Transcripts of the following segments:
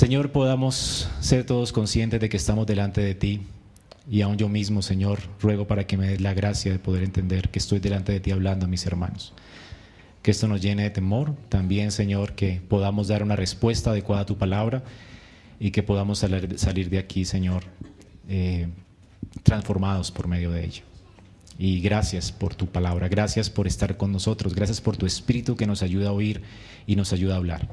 Señor, podamos ser todos conscientes de que estamos delante de ti. Y aún yo mismo, Señor, ruego para que me des la gracia de poder entender que estoy delante de ti hablando a mis hermanos. Que esto nos llene de temor. También, Señor, que podamos dar una respuesta adecuada a tu palabra y que podamos salir, de aquí, Señor, eh, transformados por medio de ello. Y gracias por tu palabra, gracias por estar con nosotros, gracias por tu espíritu que nos ayuda a oír y nos ayuda a hablar.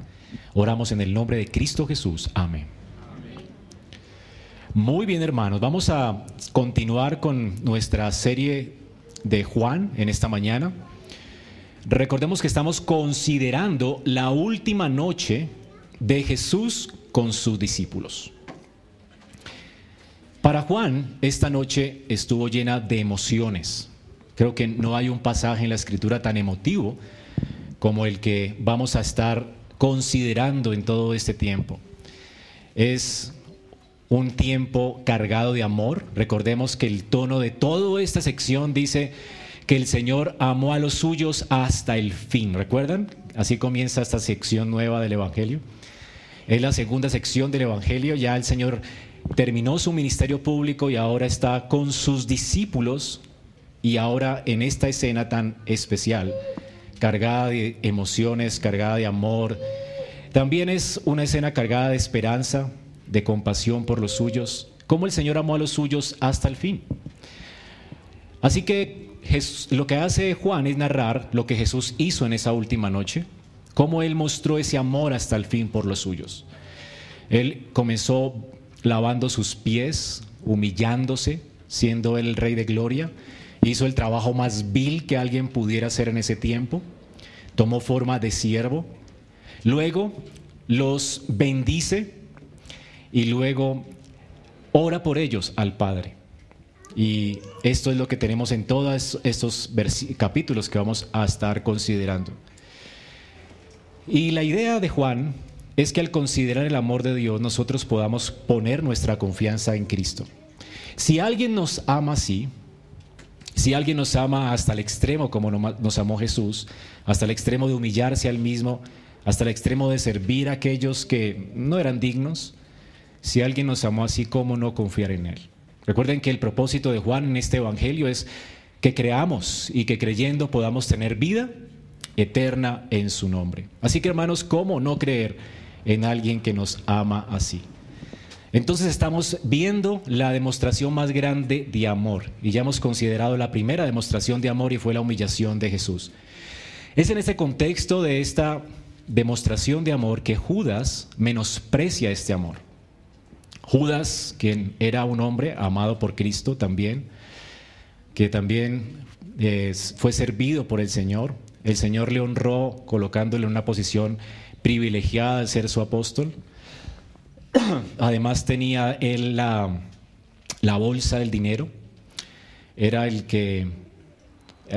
Oramos en el nombre de Cristo Jesús. Amén. Muy bien, hermanos, vamos a continuar con nuestra serie de Juan en esta mañana. Recordemos que estamos considerando la última noche de Jesús con sus discípulos. Para Juan, esta noche estuvo llena de emociones. Creo que no hay un pasaje en la escritura tan emotivo como el que vamos a estar considerando en todo este tiempo. Es un tiempo cargado de amor. Recordemos que el tono de toda esta sección dice que el Señor amó a los suyos hasta el fin. ¿Recuerdan? Así comienza esta sección nueva del Evangelio. Es la segunda sección del Evangelio. Ya el Señor terminó su ministerio público y ahora está con sus discípulos y ahora en esta escena tan especial, cargada de emociones, cargada de amor. También es una escena cargada de esperanza, de compasión por los suyos, como el Señor amó a los suyos hasta el fin. Así que lo que hace Juan es narrar lo que Jesús hizo en esa última noche, cómo Él mostró ese amor hasta el fin por los suyos. Él comenzó lavando sus pies, humillándose, siendo el Rey de Gloria. Hizo el trabajo más vil que alguien pudiera hacer en ese tiempo. Tomó forma de siervo. Luego los bendice y luego ora por ellos al Padre. Y esto es lo que tenemos en todos estos capítulos que vamos a estar considerando. Y la idea de Juan es que al considerar el amor de Dios nosotros podamos poner nuestra confianza en Cristo. Si alguien nos ama así, si alguien nos ama hasta el extremo como nos amó Jesús, hasta el extremo de humillarse al mismo, hasta el extremo de servir a aquellos que no eran dignos, si alguien nos amó así, ¿cómo no confiar en Él? Recuerden que el propósito de Juan en este Evangelio es que creamos y que creyendo podamos tener vida eterna en su nombre. Así que hermanos, ¿cómo no creer en alguien que nos ama así? Entonces estamos viendo la demostración más grande de amor y ya hemos considerado la primera demostración de amor y fue la humillación de Jesús. Es en este contexto de esta demostración de amor que Judas menosprecia este amor. Judas, quien era un hombre amado por Cristo también, que también eh, fue servido por el Señor, el Señor le honró colocándole en una posición privilegiada de ser su apóstol. Además tenía él la, bolsa del dinero, era el que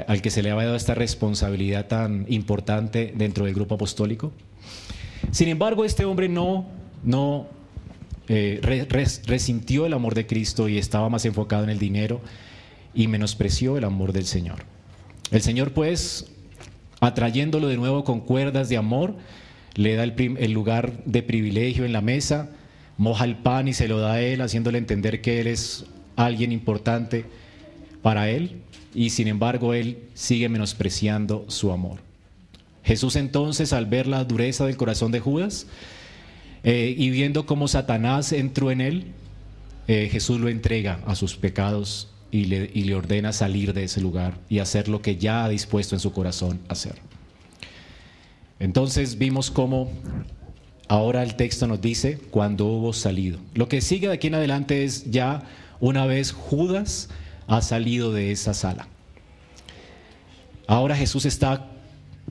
al que se le había dado esta responsabilidad tan importante dentro del grupo apostólico. Sin embargo, este hombre no, no eh, resintió el amor de Cristo y estaba más enfocado en el dinero y menospreció el amor del Señor. El Señor pues atrayéndolo de nuevo con cuerdas de amor, le da el, lugar de privilegio en la mesa, moja el pan y se lo da a él, haciéndole entender que él es alguien importante para él, y sin embargo él sigue menospreciando su amor. Jesús entonces, al ver la dureza del corazón de Judas eh, y viendo cómo Satanás entró en él, eh, Jesús lo entrega a sus pecados y le, ordena salir de ese lugar y hacer lo que ya ha dispuesto en su corazón hacer. Entonces vimos cómo ahora el texto nos dice cuando hubo salido. Lo que sigue de aquí en adelante es ya una vez Judas ha salido de esa sala. Ahora Jesús está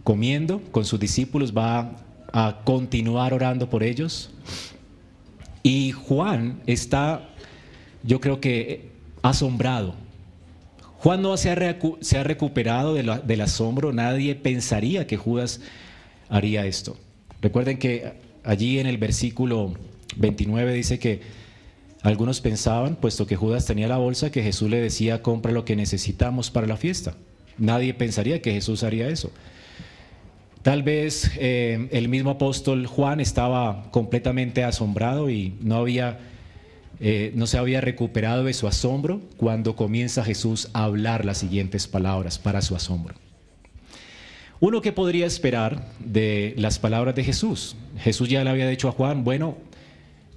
comiendo con sus discípulos, va a continuar orando por ellos. Y Juan está, yo creo que asombrado. Juan no se ha, recuperado del asombro, nadie pensaría que Judas haría esto. Recuerden que allí en el versículo 29 dice que algunos pensaban, puesto que Judas tenía la bolsa, que Jesús le decía, compra lo que necesitamos para la fiesta. Nadie pensaría que Jesús haría eso. Tal vez eh, el mismo apóstol Juan estaba completamente asombrado y no, había, eh, no se había recuperado de su asombro cuando comienza Jesús a hablar las siguientes palabras para su asombro. Uno que podría esperar de las palabras de Jesús. Jesús ya le había dicho a Juan, bueno,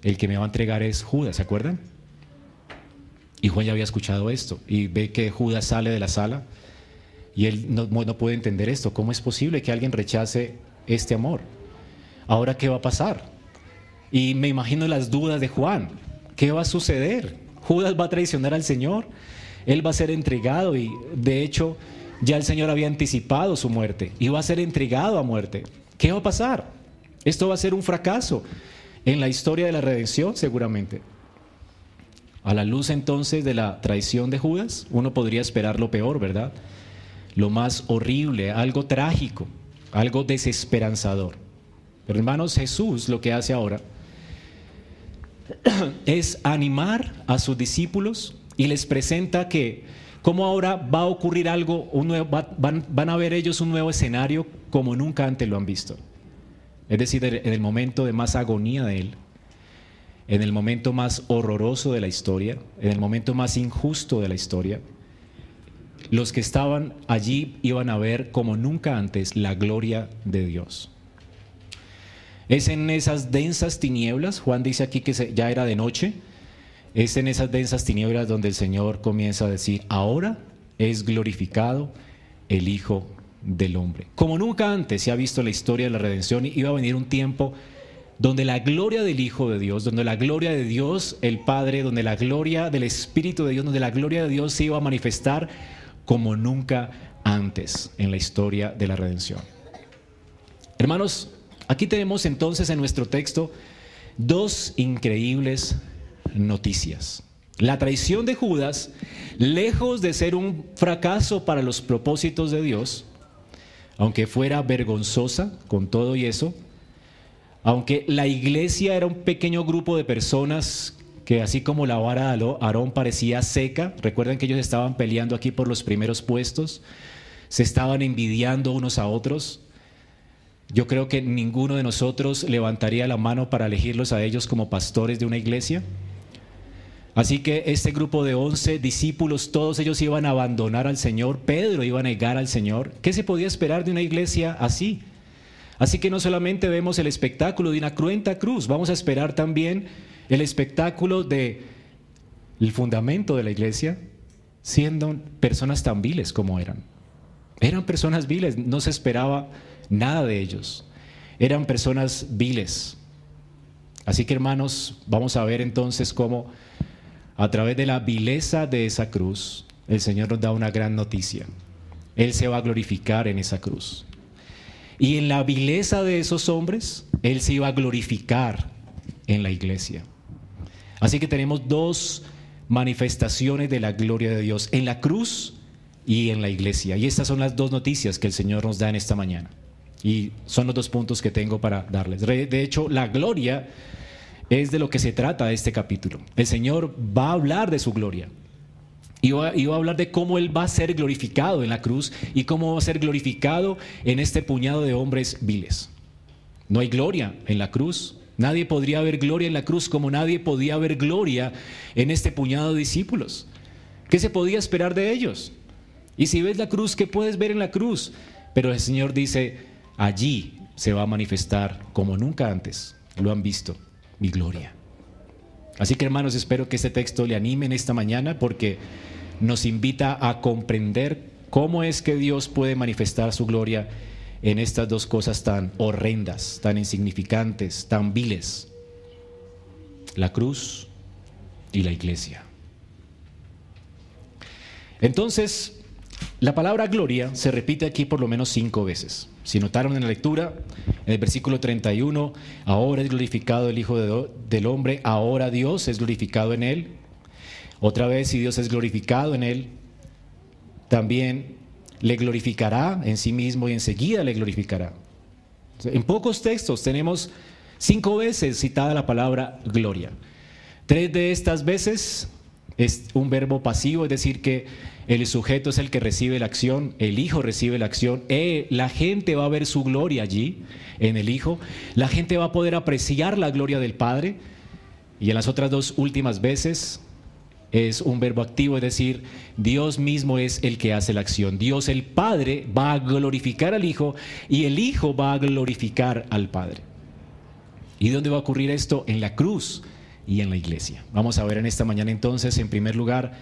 el que me va a entregar es Judas, ¿se acuerdan? Y Juan ya había escuchado esto y ve que Judas sale de la sala y él no, puede entender esto. ¿Cómo es posible que alguien rechace este amor? Ahora, ¿qué va a pasar? Y me imagino las dudas de Juan. ¿Qué va a suceder? Judas va a traicionar al Señor. Él va a ser entregado y de hecho ya el Señor había anticipado su muerte va a ser entregado a muerte. ¿Qué va a pasar? Esto va a ser un fracaso en la historia de la redención seguramente. A la luz entonces de la traición de Judas, uno podría esperar lo peor, ¿verdad? lo más horrible, algo trágico, algo desesperanzador. Pero hermanos, Jesús lo que hace ahora es animar a sus discípulos y les presenta que como ahora va a ocurrir algo, van, a ver ellos un nuevo escenario como nunca antes lo han visto. Es decir, en el momento de más agonía de Él, en el momento más horroroso de la historia, en el momento más injusto de la historia, los que estaban allí iban a ver como nunca antes la gloria de Dios. Es en esas densas tinieblas, Juan dice aquí que ya era de noche, es en esas densas tinieblas donde el Señor comienza a decir, ahora es glorificado el Hijo del Hombre. Como nunca antes se ha visto la historia de la redención, iba a venir un tiempo donde la gloria del Hijo de Dios, donde la gloria de Dios el Padre, donde la gloria del Espíritu de Dios, donde la gloria de Dios se iba a manifestar como nunca antes en la historia de la redención. Hermanos, aquí tenemos entonces en nuestro texto dos increíbles noticias. La traición de Judas, lejos de ser un fracaso para los propósitos de Dios, aunque fuera vergonzosa con todo y eso, aunque la iglesia era un pequeño grupo de personas que así como la vara de Aarón parecía seca, recuerden que ellos estaban peleando aquí por los primeros puestos, se estaban envidiando unos a otros. Yo creo que ninguno de nosotros levantaría la mano para elegirlos a ellos como pastores de una iglesia. Así que este grupo de once discípulos, todos ellos iban a abandonar al Señor, Pedro iba a negar al Señor. ¿Qué se podía esperar de una iglesia así? Así que no solamente vemos el espectáculo de una cruenta cruz, vamos a esperar también el espectáculo de fundamento de la iglesia siendo personas tan viles como eran. Eran personas viles, no se esperaba nada de ellos. Eran personas viles. Así que hermanos, vamos a ver entonces cómo a través de la vileza de esa cruz, el Señor nos da una gran noticia. Él se va a glorificar en esa cruz. Y en la vileza de esos hombres, Él se iba a glorificar en la iglesia. Así que tenemos dos manifestaciones de la gloria de Dios, en la cruz y en la iglesia. Y estas son las dos noticias que el Señor nos da en esta mañana. Y son los dos puntos que tengo para darles. De hecho, la gloria es de lo que se trata este capítulo. El Señor va a hablar de su gloria. Y va, a hablar de cómo Él va a ser glorificado en la cruz y cómo va a ser glorificado en este puñado de hombres viles. No hay gloria en la cruz, Nadie podría ver gloria en la cruz como nadie podía ver gloria en este puñado de discípulos. ¿Qué se podía esperar de ellos? Y si ves la cruz, ¿qué puedes ver en la cruz? Pero el Señor dice, allí se va a manifestar como nunca antes lo han visto, mi gloria. Así que hermanos, espero que este texto le anime en esta mañana porque nos invita a comprender cómo es que Dios puede manifestar su gloria en estas dos cosas tan horrendas, tan insignificantes, tan viles, la cruz y la iglesia. Entonces, la palabra gloria se repite aquí por lo menos cinco veces. Si notaron en la lectura, en el versículo 31, ahora es glorificado el Hijo del Hombre, ahora Dios es glorificado en él. Otra vez, si Dios es glorificado en él, también le glorificará en sí mismo y enseguida le glorificará. En pocos textos tenemos cinco veces citada la palabra gloria. Tres de estas veces es un verbo pasivo, es decir, que el sujeto es el que recibe la acción, el Hijo recibe la acción, eh, la gente va a ver su gloria allí, en el Hijo, la gente va a poder apreciar la gloria del Padre, y en las otras dos últimas veces es un verbo activo, es decir, Dios mismo es el que hace la acción. Dios el Padre va a glorificar al Hijo y el Hijo va a glorificar al Padre. ¿Y dónde va a ocurrir esto? En la cruz y en la iglesia. Vamos a ver en esta mañana entonces, en primer lugar,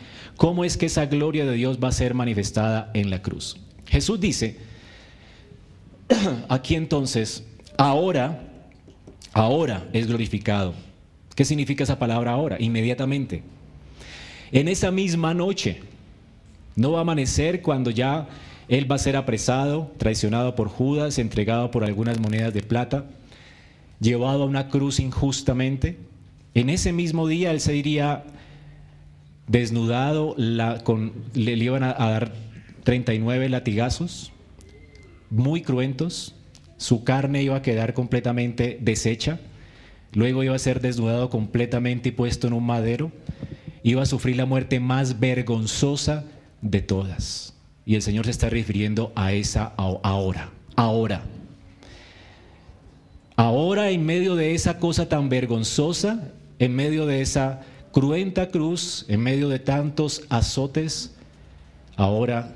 cómo es que esa gloria de Dios va a ser manifestada en la cruz. Jesús dice, aquí entonces, ahora, ahora es glorificado. ¿Qué significa esa palabra ahora? Inmediatamente. En esa misma noche, no va a amanecer cuando ya él va a ser apresado, traicionado por Judas, entregado por algunas monedas de plata, llevado a una cruz injustamente. En ese mismo día él se iría desnudado, le, iban a, a dar 39 latigazos, muy cruentos, su carne iba a quedar completamente deshecha, luego iba a ser desnudado completamente y puesto en un madero iba a sufrir la muerte más vergonzosa de todas. Y el Señor se está refiriendo a esa ahora, ahora. Ahora en medio de esa cosa tan vergonzosa, en medio de esa cruenta cruz, en medio de tantos azotes, ahora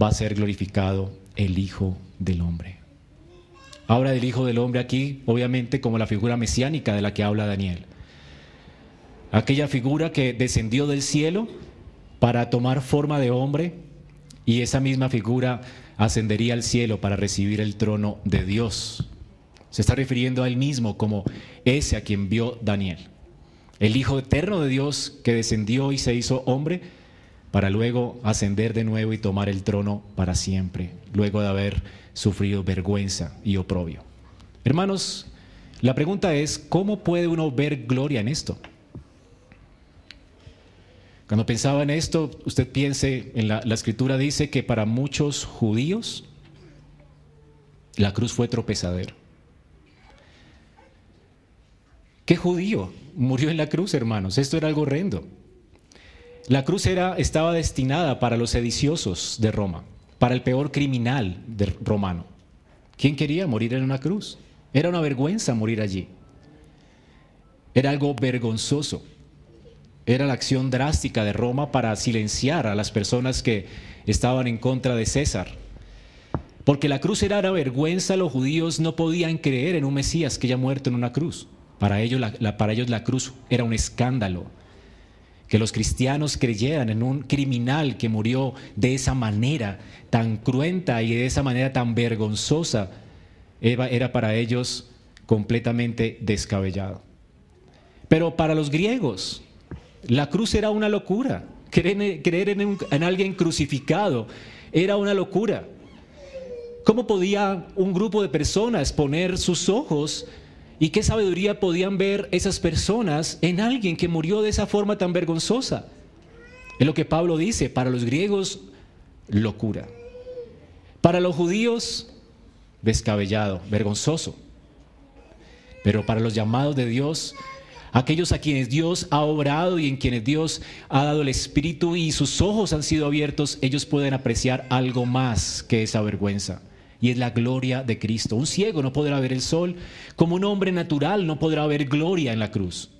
va a ser glorificado el Hijo del Hombre. Ahora del Hijo del Hombre aquí, obviamente como la figura mesiánica de la que habla Daniel aquella figura que descendió del cielo para tomar forma de hombre y esa misma figura ascendería al cielo para recibir el trono de Dios. Se está refiriendo a él mismo como ese a quien vio Daniel, el Hijo eterno de Dios que descendió y se hizo hombre para luego ascender de nuevo y tomar el trono para siempre, luego de haber sufrido vergüenza y oprobio. Hermanos, la pregunta es, ¿cómo puede uno ver gloria en esto? Cuando pensaba en esto, usted piense, en la, escritura dice que para muchos judíos la cruz fue tropezadero. ¿Qué judío murió en la cruz, hermanos? Esto era algo horrendo. La cruz era, estaba destinada para los sediciosos de Roma, para el peor criminal de, romano. ¿Quién quería morir en una cruz? Era una vergüenza morir allí. Era algo vergonzoso. Era la acción drástica de Roma para silenciar a las personas que estaban en contra de César. Porque la cruz era una vergüenza, los judíos no podían creer en un Mesías que haya muerto en una cruz. Para ellos la, para ellos la cruz era un escándalo. Que los cristianos creyeran en un criminal que murió de esa manera tan cruenta y de esa manera tan vergonzosa era para ellos completamente descabellado. Pero para los griegos, la cruz era una locura. Creer, en, alguien crucificado era una locura. ¿Cómo podía un grupo de personas poner sus ojos y qué sabiduría podían ver esas personas en alguien que murió de esa forma tan vergonzosa? Es lo que Pablo dice, para los griegos, locura. Para los judíos, descabellado, vergonzoso. Pero para los llamados de Dios, aquellos a quienes Dios ha obrado y en quienes Dios ha dado el Espíritu y sus ojos han sido abiertos, ellos pueden apreciar algo más que esa vergüenza. Y es la gloria de Cristo. Un ciego no podrá ver el sol, como un hombre natural no podrá ver gloria en la cruz.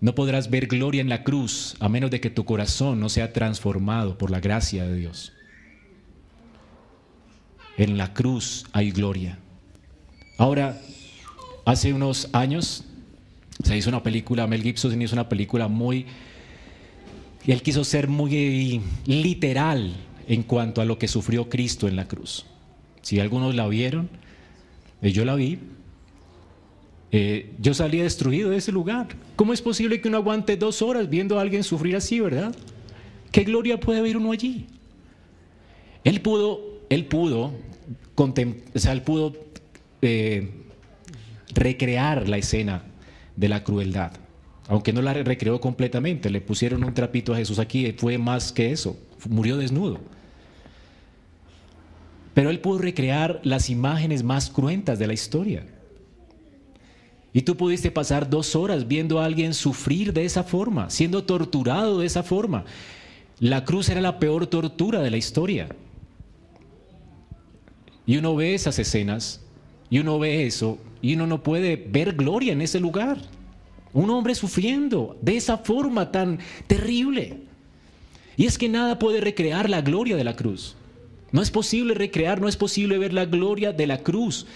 No podrás ver gloria en la cruz a menos de que tu corazón no sea transformado por la gracia de Dios. En la cruz hay gloria. Ahora, Hace unos años se hizo una película, Mel Gibson hizo una película muy... Y él quiso ser muy literal en cuanto a lo que sufrió Cristo en la cruz. Si algunos la vieron, eh, yo la vi, eh, yo salí destruido de ese lugar. ¿Cómo es posible que uno aguante dos horas viendo a alguien sufrir así, verdad? ¿Qué gloria puede haber uno allí? Él pudo, él pudo, o sea, él pudo eh, recrear la escena de la crueldad. Aunque no la recreó completamente, le pusieron un trapito a Jesús aquí, fue más que eso, murió desnudo. Pero él pudo recrear las imágenes más cruentas de la historia. Y tú pudiste pasar dos horas viendo a alguien sufrir de esa forma, siendo torturado de esa forma. La cruz era la peor tortura de la historia. Y uno ve esas escenas, y uno ve eso, y uno no puede ver gloria en ese lugar. Un hombre sufriendo de esa forma tan terrible. Y es que nada puede recrear la gloria de la cruz. No es posible recrear, no es posible ver la gloria de la cruz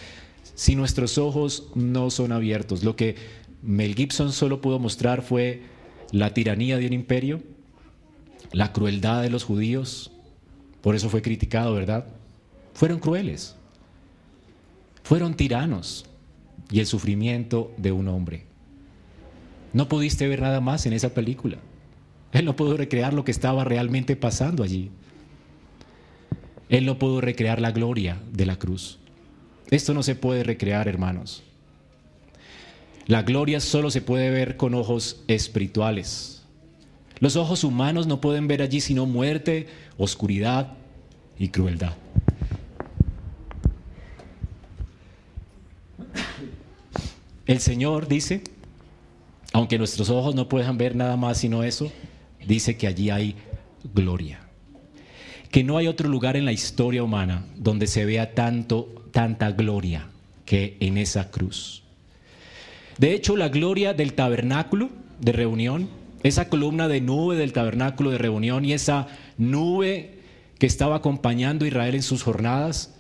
si nuestros ojos no son abiertos. Lo que Mel Gibson solo pudo mostrar fue la tiranía de un imperio, la crueldad de los judíos, por eso fue criticado, ¿verdad? Fueron crueles, fueron tiranos y el sufrimiento de un hombre. No pudiste ver nada más en esa película. Él no pudo recrear lo que estaba realmente pasando allí. Él no pudo recrear la gloria de la cruz. Esto no se puede recrear, hermanos. La gloria solo se puede ver con ojos espirituales. Los ojos humanos no pueden ver allí sino muerte, oscuridad y crueldad. El Señor dice, aunque nuestros ojos no puedan ver nada más sino eso, dice que allí hay gloria. Que no hay otro lugar en la historia humana donde se vea tanto, tanta gloria que en esa cruz. De hecho, la gloria del tabernáculo de reunión, esa columna de nube del tabernáculo de reunión y esa nube que estaba acompañando a Israel en sus jornadas,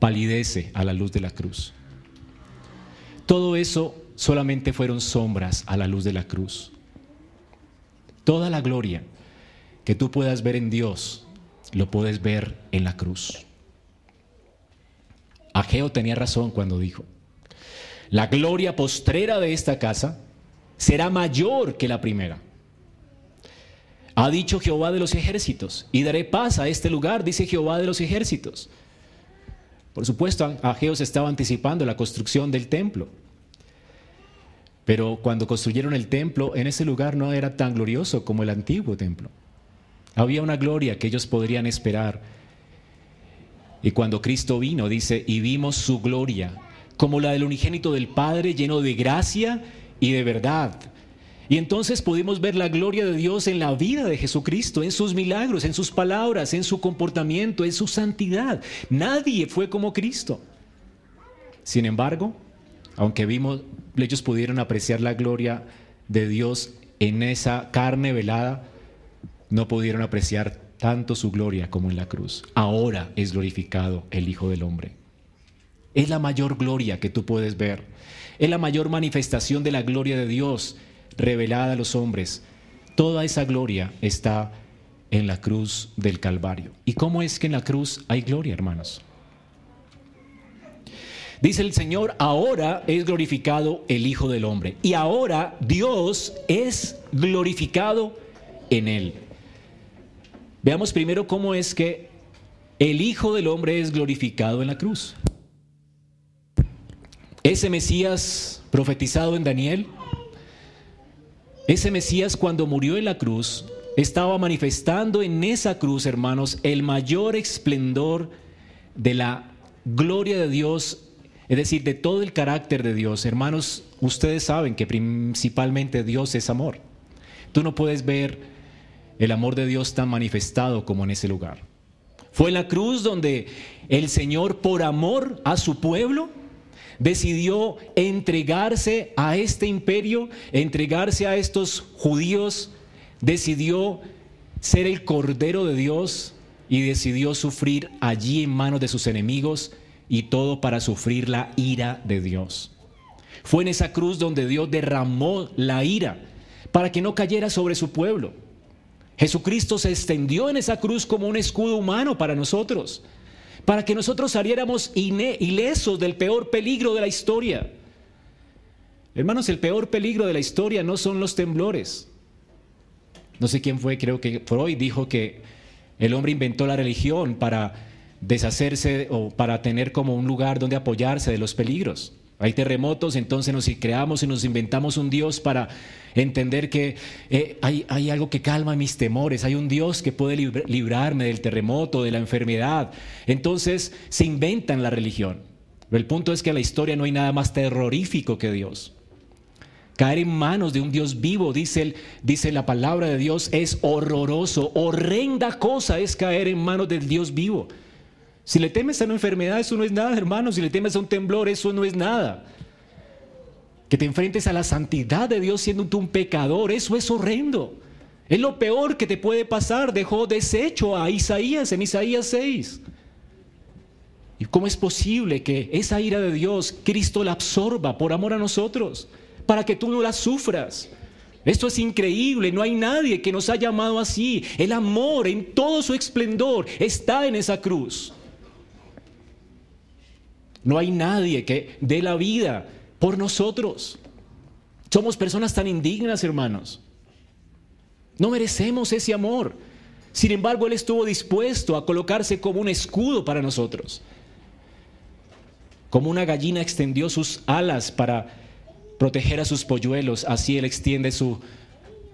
palidece a la luz de la cruz. Todo eso solamente fueron sombras a la luz de la cruz. Toda la gloria que tú puedas ver en Dios, lo puedes ver en la cruz. Ageo tenía razón cuando dijo, la gloria postrera de esta casa será mayor que la primera. Ha dicho Jehová de los ejércitos, y daré paz a este lugar, dice Jehová de los ejércitos. Por supuesto, Ageo se estaba anticipando la construcción del templo. Pero cuando construyeron el templo, en ese lugar no era tan glorioso como el antiguo templo. Había una gloria que ellos podrían esperar. Y cuando Cristo vino, dice, y vimos su gloria, como la del unigénito del Padre, lleno de gracia y de verdad. Y entonces pudimos ver la gloria de Dios en la vida de Jesucristo, en sus milagros, en sus palabras, en su comportamiento, en su santidad. Nadie fue como Cristo. Sin embargo, aunque vimos, ellos pudieron apreciar la gloria de Dios en esa carne velada, no pudieron apreciar tanto su gloria como en la cruz. Ahora es glorificado el Hijo del Hombre. Es la mayor gloria que tú puedes ver. Es la mayor manifestación de la gloria de Dios revelada a los hombres. Toda esa gloria está en la cruz del Calvario. ¿Y cómo es que en la cruz hay gloria, hermanos? Dice el Señor, ahora es glorificado el Hijo del Hombre. Y ahora Dios es glorificado en él. Veamos primero cómo es que el Hijo del Hombre es glorificado en la cruz. Ese Mesías profetizado en Daniel, ese Mesías cuando murió en la cruz, estaba manifestando en esa cruz, hermanos, el mayor esplendor de la gloria de Dios, es decir, de todo el carácter de Dios. Hermanos, ustedes saben que principalmente Dios es amor. Tú no puedes ver el amor de Dios tan manifestado como en ese lugar. Fue en la cruz donde el Señor, por amor a su pueblo, decidió entregarse a este imperio, entregarse a estos judíos, decidió ser el Cordero de Dios y decidió sufrir allí en manos de sus enemigos y todo para sufrir la ira de Dios. Fue en esa cruz donde Dios derramó la ira para que no cayera sobre su pueblo. Jesucristo se extendió en esa cruz como un escudo humano para nosotros para que nosotros saliéramos ilesos del peor peligro de la historia. Hermanos, el peor peligro de la historia no son los temblores. No sé quién fue, creo que Freud dijo que el hombre inventó la religión para deshacerse o para tener como un lugar donde apoyarse de los peligros. Hay terremotos, entonces nos creamos y nos inventamos un Dios para entender que eh, hay, algo que calma mis temores, hay un Dios que puede librarme del terremoto, de la enfermedad. Entonces se inventan la religión. Pero el punto es que en la historia no hay nada más terrorífico que Dios. Caer en manos de un Dios vivo, dice, dice la palabra de Dios, es horroroso. Horrenda cosa es caer en manos del Dios vivo. Si le temes a una enfermedad, eso no es nada, hermano. Si le temes a un temblor, eso no es nada. Que te enfrentes a la santidad de Dios siendo tú un pecador, eso es horrendo. Es lo peor que te puede pasar. Dejó deshecho a Isaías en Isaías 6. ¿Y cómo es posible que esa ira de Dios Cristo la absorba por amor a nosotros? Para que tú no la sufras. Esto es increíble, no hay nadie que nos haya amado así. El amor en todo su esplendor está en esa cruz. No hay nadie que dé la vida por nosotros. Somos personas tan indignas, hermanos. No merecemos ese amor. Sin embargo, Él estuvo dispuesto a colocarse como un escudo para nosotros. Como una gallina extendió sus alas para proteger a sus polluelos, así Él extiende su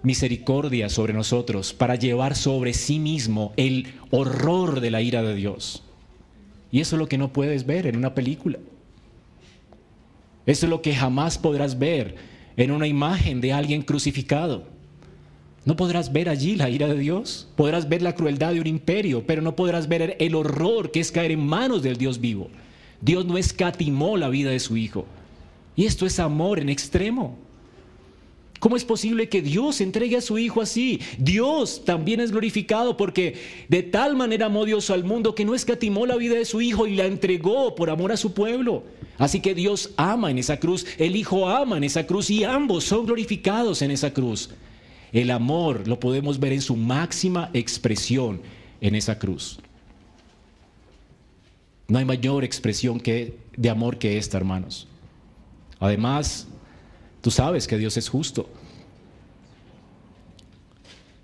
misericordia sobre nosotros para llevar sobre sí mismo el horror de la ira de Dios. Y eso es lo que no puedes ver en una película. Eso es lo que jamás podrás ver en una imagen de alguien crucificado. No podrás ver allí la ira de Dios, podrás ver la crueldad de un imperio, pero no podrás ver el horror que es caer en manos del Dios vivo. Dios no escatimó la vida de su Hijo. Y esto es amor en extremo. ¿Cómo es posible que Dios entregue a su Hijo así? Dios también es glorificado porque de tal manera amó Dios al mundo que no escatimó la vida de su Hijo y la entregó por amor a su pueblo. Así que Dios ama en esa cruz, el Hijo ama en esa cruz y ambos son glorificados en esa cruz. El amor lo podemos ver en su máxima expresión en esa cruz. No hay mayor expresión que, de amor que esta, hermanos. Además, tú sabes que Dios es justo.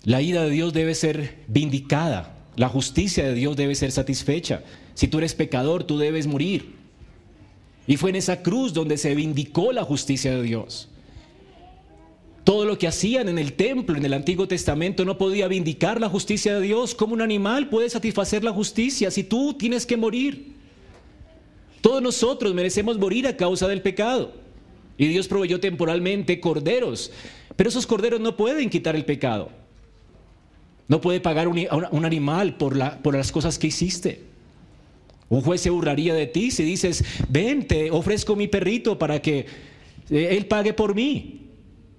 La ira de Dios debe ser vindicada. La justicia de Dios debe ser satisfecha. Si tú eres pecador, tú debes morir. Y fue en esa cruz donde se vindicó la justicia de Dios. Todo lo que hacían en el templo, en el Antiguo Testamento, no podía vindicar la justicia de Dios. Como un animal puede satisfacer la justicia si tú tienes que morir. Todos nosotros merecemos morir a causa del pecado. Y Dios proveyó temporalmente corderos. Pero esos corderos no pueden quitar el pecado. No puede pagar un, animal por, la, por las cosas que hiciste. Un juez se burlaría de ti si dices, ven, te ofrezco mi perrito para que eh, él pague por mí.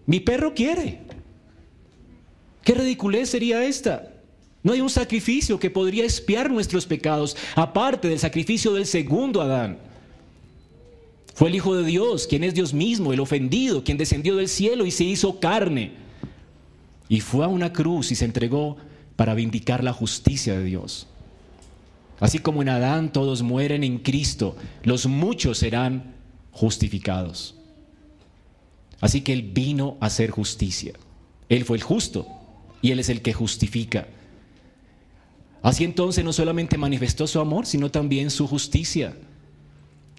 Mi perro quiere. ¿Qué ridiculez sería esta? No hay un sacrificio que podría expiar nuestros pecados, aparte del sacrificio del segundo Adán. Fue el Hijo de Dios, quien es Dios mismo, el ofendido, quien descendió del cielo y se hizo carne. Y fue a una cruz y se entregó para vindicar la justicia de Dios. Así como en Adán todos mueren en Cristo, los muchos serán justificados. Así que Él vino a hacer justicia. Él fue el justo y Él es el que justifica. Así entonces no solamente manifestó su amor, sino también su justicia.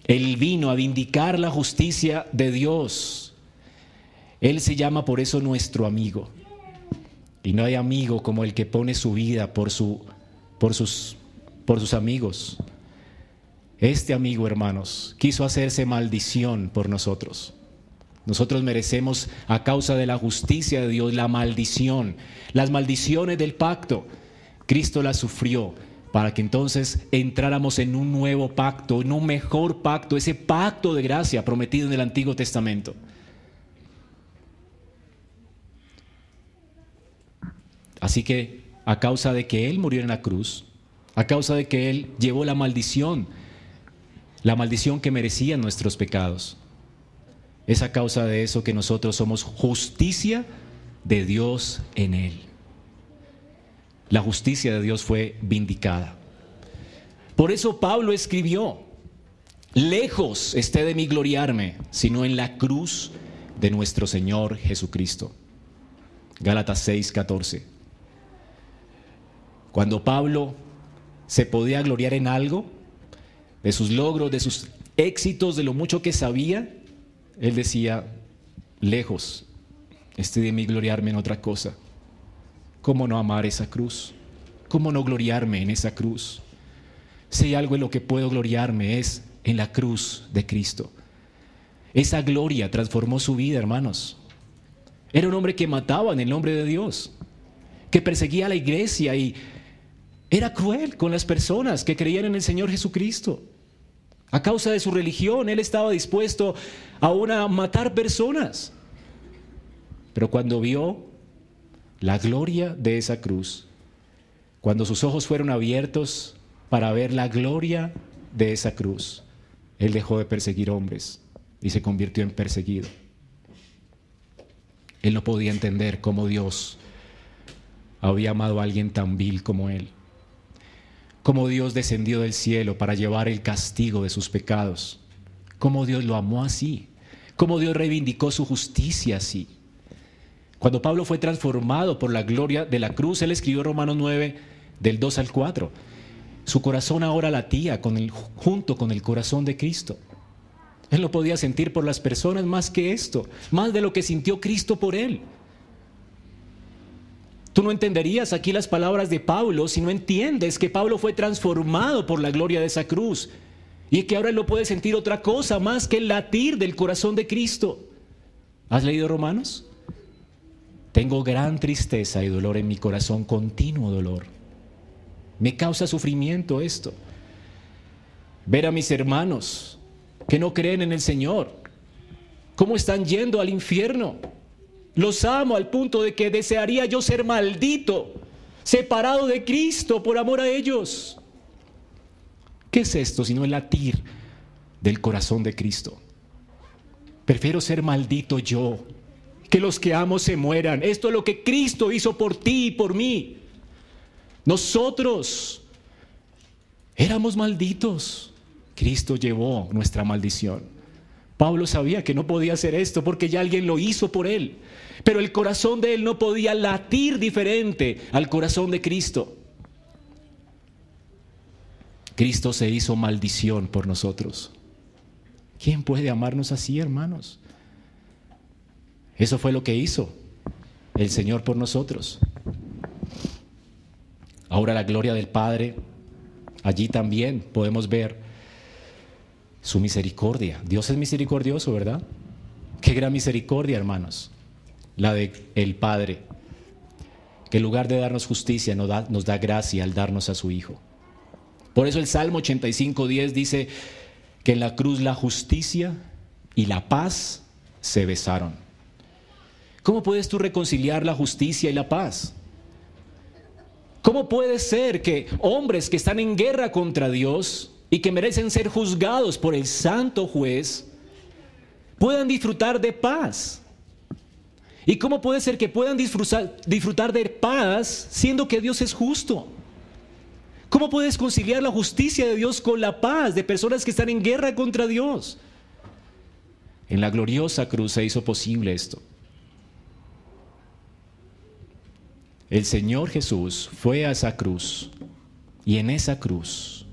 Él vino a vindicar la justicia de Dios. Él se llama por eso nuestro amigo. Y no hay amigo como el que pone su vida por, su, por, sus, por sus amigos. Este amigo, hermanos, quiso hacerse maldición por nosotros. Nosotros merecemos a causa de la justicia de Dios la maldición, las maldiciones del pacto. Cristo las sufrió para que entonces entráramos en un nuevo pacto, en un mejor pacto, ese pacto de gracia prometido en el Antiguo Testamento. Así que a causa de que Él murió en la cruz, a causa de que Él llevó la maldición, la maldición que merecían nuestros pecados, es a causa de eso que nosotros somos justicia de Dios en Él. La justicia de Dios fue vindicada. Por eso Pablo escribió, lejos esté de mí gloriarme, sino en la cruz de nuestro Señor Jesucristo. Gálatas 6, 14. Cuando Pablo se podía gloriar en algo, de sus logros, de sus éxitos, de lo mucho que sabía, él decía, lejos, este de mí gloriarme en otra cosa. ¿Cómo no amar esa cruz? ¿Cómo no gloriarme en esa cruz? Si hay algo en lo que puedo gloriarme es en la cruz de Cristo. Esa gloria transformó su vida, hermanos. Era un hombre que mataba en el nombre de Dios, que perseguía a la iglesia y era cruel con las personas que creían en el Señor Jesucristo. A causa de su religión, él estaba dispuesto aún a matar personas. Pero cuando vio la gloria de esa cruz, cuando sus ojos fueron abiertos para ver la gloria de esa cruz, él dejó de perseguir hombres y se convirtió en perseguido. Él no podía entender cómo Dios había amado a alguien tan vil como él. Cómo Dios descendió del cielo para llevar el castigo de sus pecados. Cómo Dios lo amó así. Cómo Dios reivindicó su justicia así. Cuando Pablo fue transformado por la gloria de la cruz, él escribió Romanos 9 del 2 al 4. Su corazón ahora latía junto con el corazón de Cristo. Él lo podía sentir por las personas más que esto, más de lo que sintió Cristo por él. Tú no entenderías aquí las palabras de Pablo si no entiendes que Pablo fue transformado por la gloria de esa cruz y que ahora él no puede sentir otra cosa más que el latir del corazón de Cristo. ¿Has leído Romanos? Tengo gran tristeza y dolor en mi corazón, continuo dolor. Me causa sufrimiento esto. Ver a mis hermanos que no creen en el Señor, cómo están yendo al infierno. Los amo al punto de que desearía yo ser maldito, separado de Cristo por amor a ellos. ¿Qué es esto sino el latir del corazón de Cristo? Prefiero ser maldito yo que los que amo se mueran. Esto es lo que Cristo hizo por ti y por mí. Nosotros éramos malditos. Cristo llevó nuestra maldición. Pablo sabía que no podía hacer esto porque ya alguien lo hizo por él. Pero el corazón de él no podía latir diferente al corazón de Cristo. Cristo se hizo maldición por nosotros. ¿Quién puede amarnos así, hermanos? Eso fue lo que hizo el Señor por nosotros. Ahora la gloria del Padre, allí también podemos ver su misericordia. Dios es misericordioso, ¿verdad? Qué gran misericordia, hermanos, la de el Padre, que en lugar de darnos justicia nos da, nos da gracia al darnos a su Hijo. Por eso el Salmo 85.10 dice que en la cruz la justicia y la paz se besaron. ¿Cómo puedes tú reconciliar la justicia y la paz? ¿Cómo puede ser que hombres que están en guerra contra Dios y que merecen ser juzgados por el santo juez puedan disfrutar de paz? ¿Y cómo puede ser que puedan disfrutar, de paz siendo que Dios es justo? ¿Cómo puedes conciliar la justicia de Dios con la paz de personas que están en guerra contra Dios? En la gloriosa cruz se hizo posible esto. El Señor Jesús fue a esa cruz y en esa cruz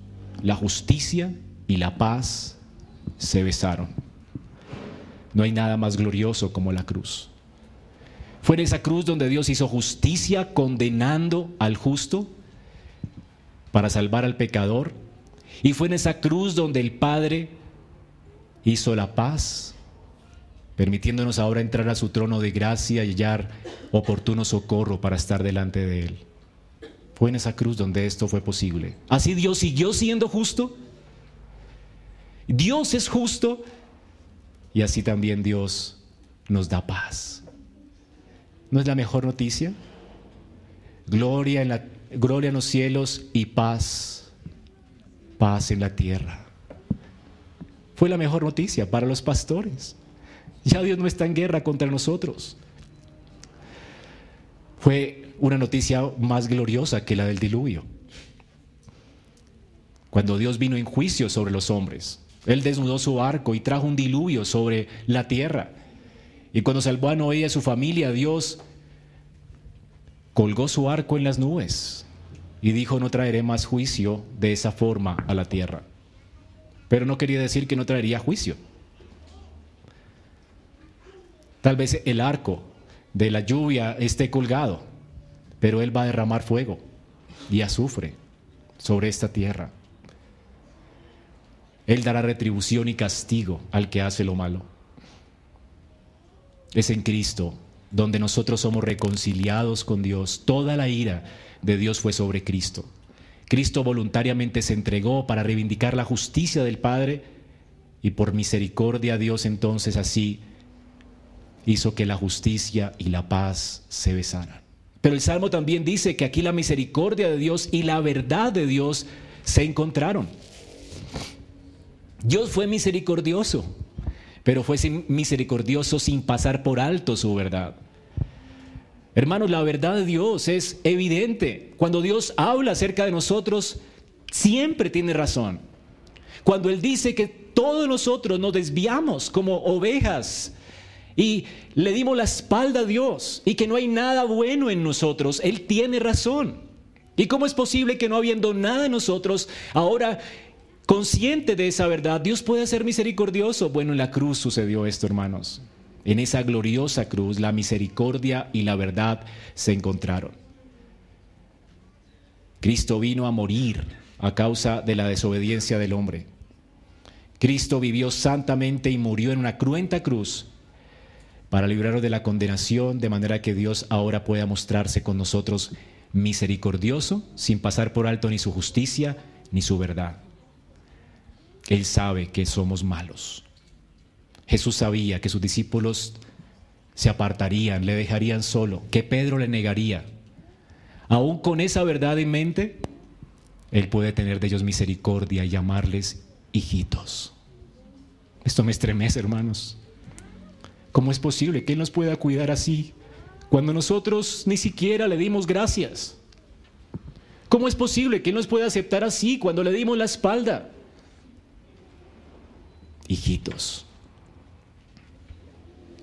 la justicia y la paz se besaron. No hay nada más glorioso como la cruz. Fue en esa cruz donde Dios hizo justicia condenando al justo para salvar al pecador. Y fue en esa cruz donde el Padre hizo la paz permitiéndonos ahora entrar a su trono de gracia y hallar oportuno socorro para estar delante de Él. Fue en esa cruz donde esto fue posible. Así Dios siguió siendo justo. Dios es justo y así también Dios nos da paz. ¿No es la mejor noticia? Gloria en, gloria en los cielos y paz, paz en la tierra. Fue la mejor noticia para los pastores. Ya Dios no está en guerra contra nosotros. Fue una noticia más gloriosa que la del diluvio. Cuando Dios vino en juicio sobre los hombres, Él desnudó su arco y trajo un diluvio sobre la tierra. Y cuando salvó a Noé y a su familia, Dios colgó su arco en las nubes y dijo, no traeré más juicio de esa forma a la tierra. Pero no quería decir que no traería juicio. Tal vez el arco de la lluvia esté colgado, pero Él va a derramar fuego y azufre sobre esta tierra. Él dará retribución y castigo al que hace lo malo. Es en Cristo donde nosotros somos reconciliados con Dios. Toda la ira de Dios fue sobre Cristo. Cristo voluntariamente se entregó para reivindicar la justicia del Padre y por misericordia Dios entonces así hizo que la justicia y la paz se besaran. Pero el Salmo también dice que aquí la misericordia de Dios y la verdad de Dios se encontraron. Dios fue misericordioso, pero fue misericordioso sin pasar por alto su verdad. Hermanos, la verdad de Dios es evidente. Cuando Dios habla acerca de nosotros, siempre tiene razón. Cuando Él dice que todos nosotros nos desviamos como ovejas y le dimos la espalda a Dios y que no hay nada bueno en nosotros, Él tiene razón. ¿Y cómo es posible que no habiendo nada en nosotros, ahora consciente de esa verdad, Dios puede ser misericordioso? Bueno, en la cruz sucedió esto, hermanos. En esa gloriosa cruz la misericordia y la verdad se encontraron. Cristo vino a morir a causa de la desobediencia del hombre. Cristo vivió santamente y murió en una cruenta cruz para librarnos de la condenación, de manera que Dios ahora pueda mostrarse con nosotros misericordioso, sin pasar por alto ni su justicia ni su verdad. Él sabe que somos malos. Jesús sabía que sus discípulos se apartarían, le dejarían solo, que Pedro le negaría. Aún con esa verdad en mente, Él puede tener de ellos misericordia y llamarles hijitos. Esto me estremece, hermanos. ¿Cómo es posible que Él nos pueda cuidar así cuando nosotros ni siquiera le dimos gracias? ¿Cómo es posible que Él nos pueda aceptar así cuando le dimos la espalda? Hijitos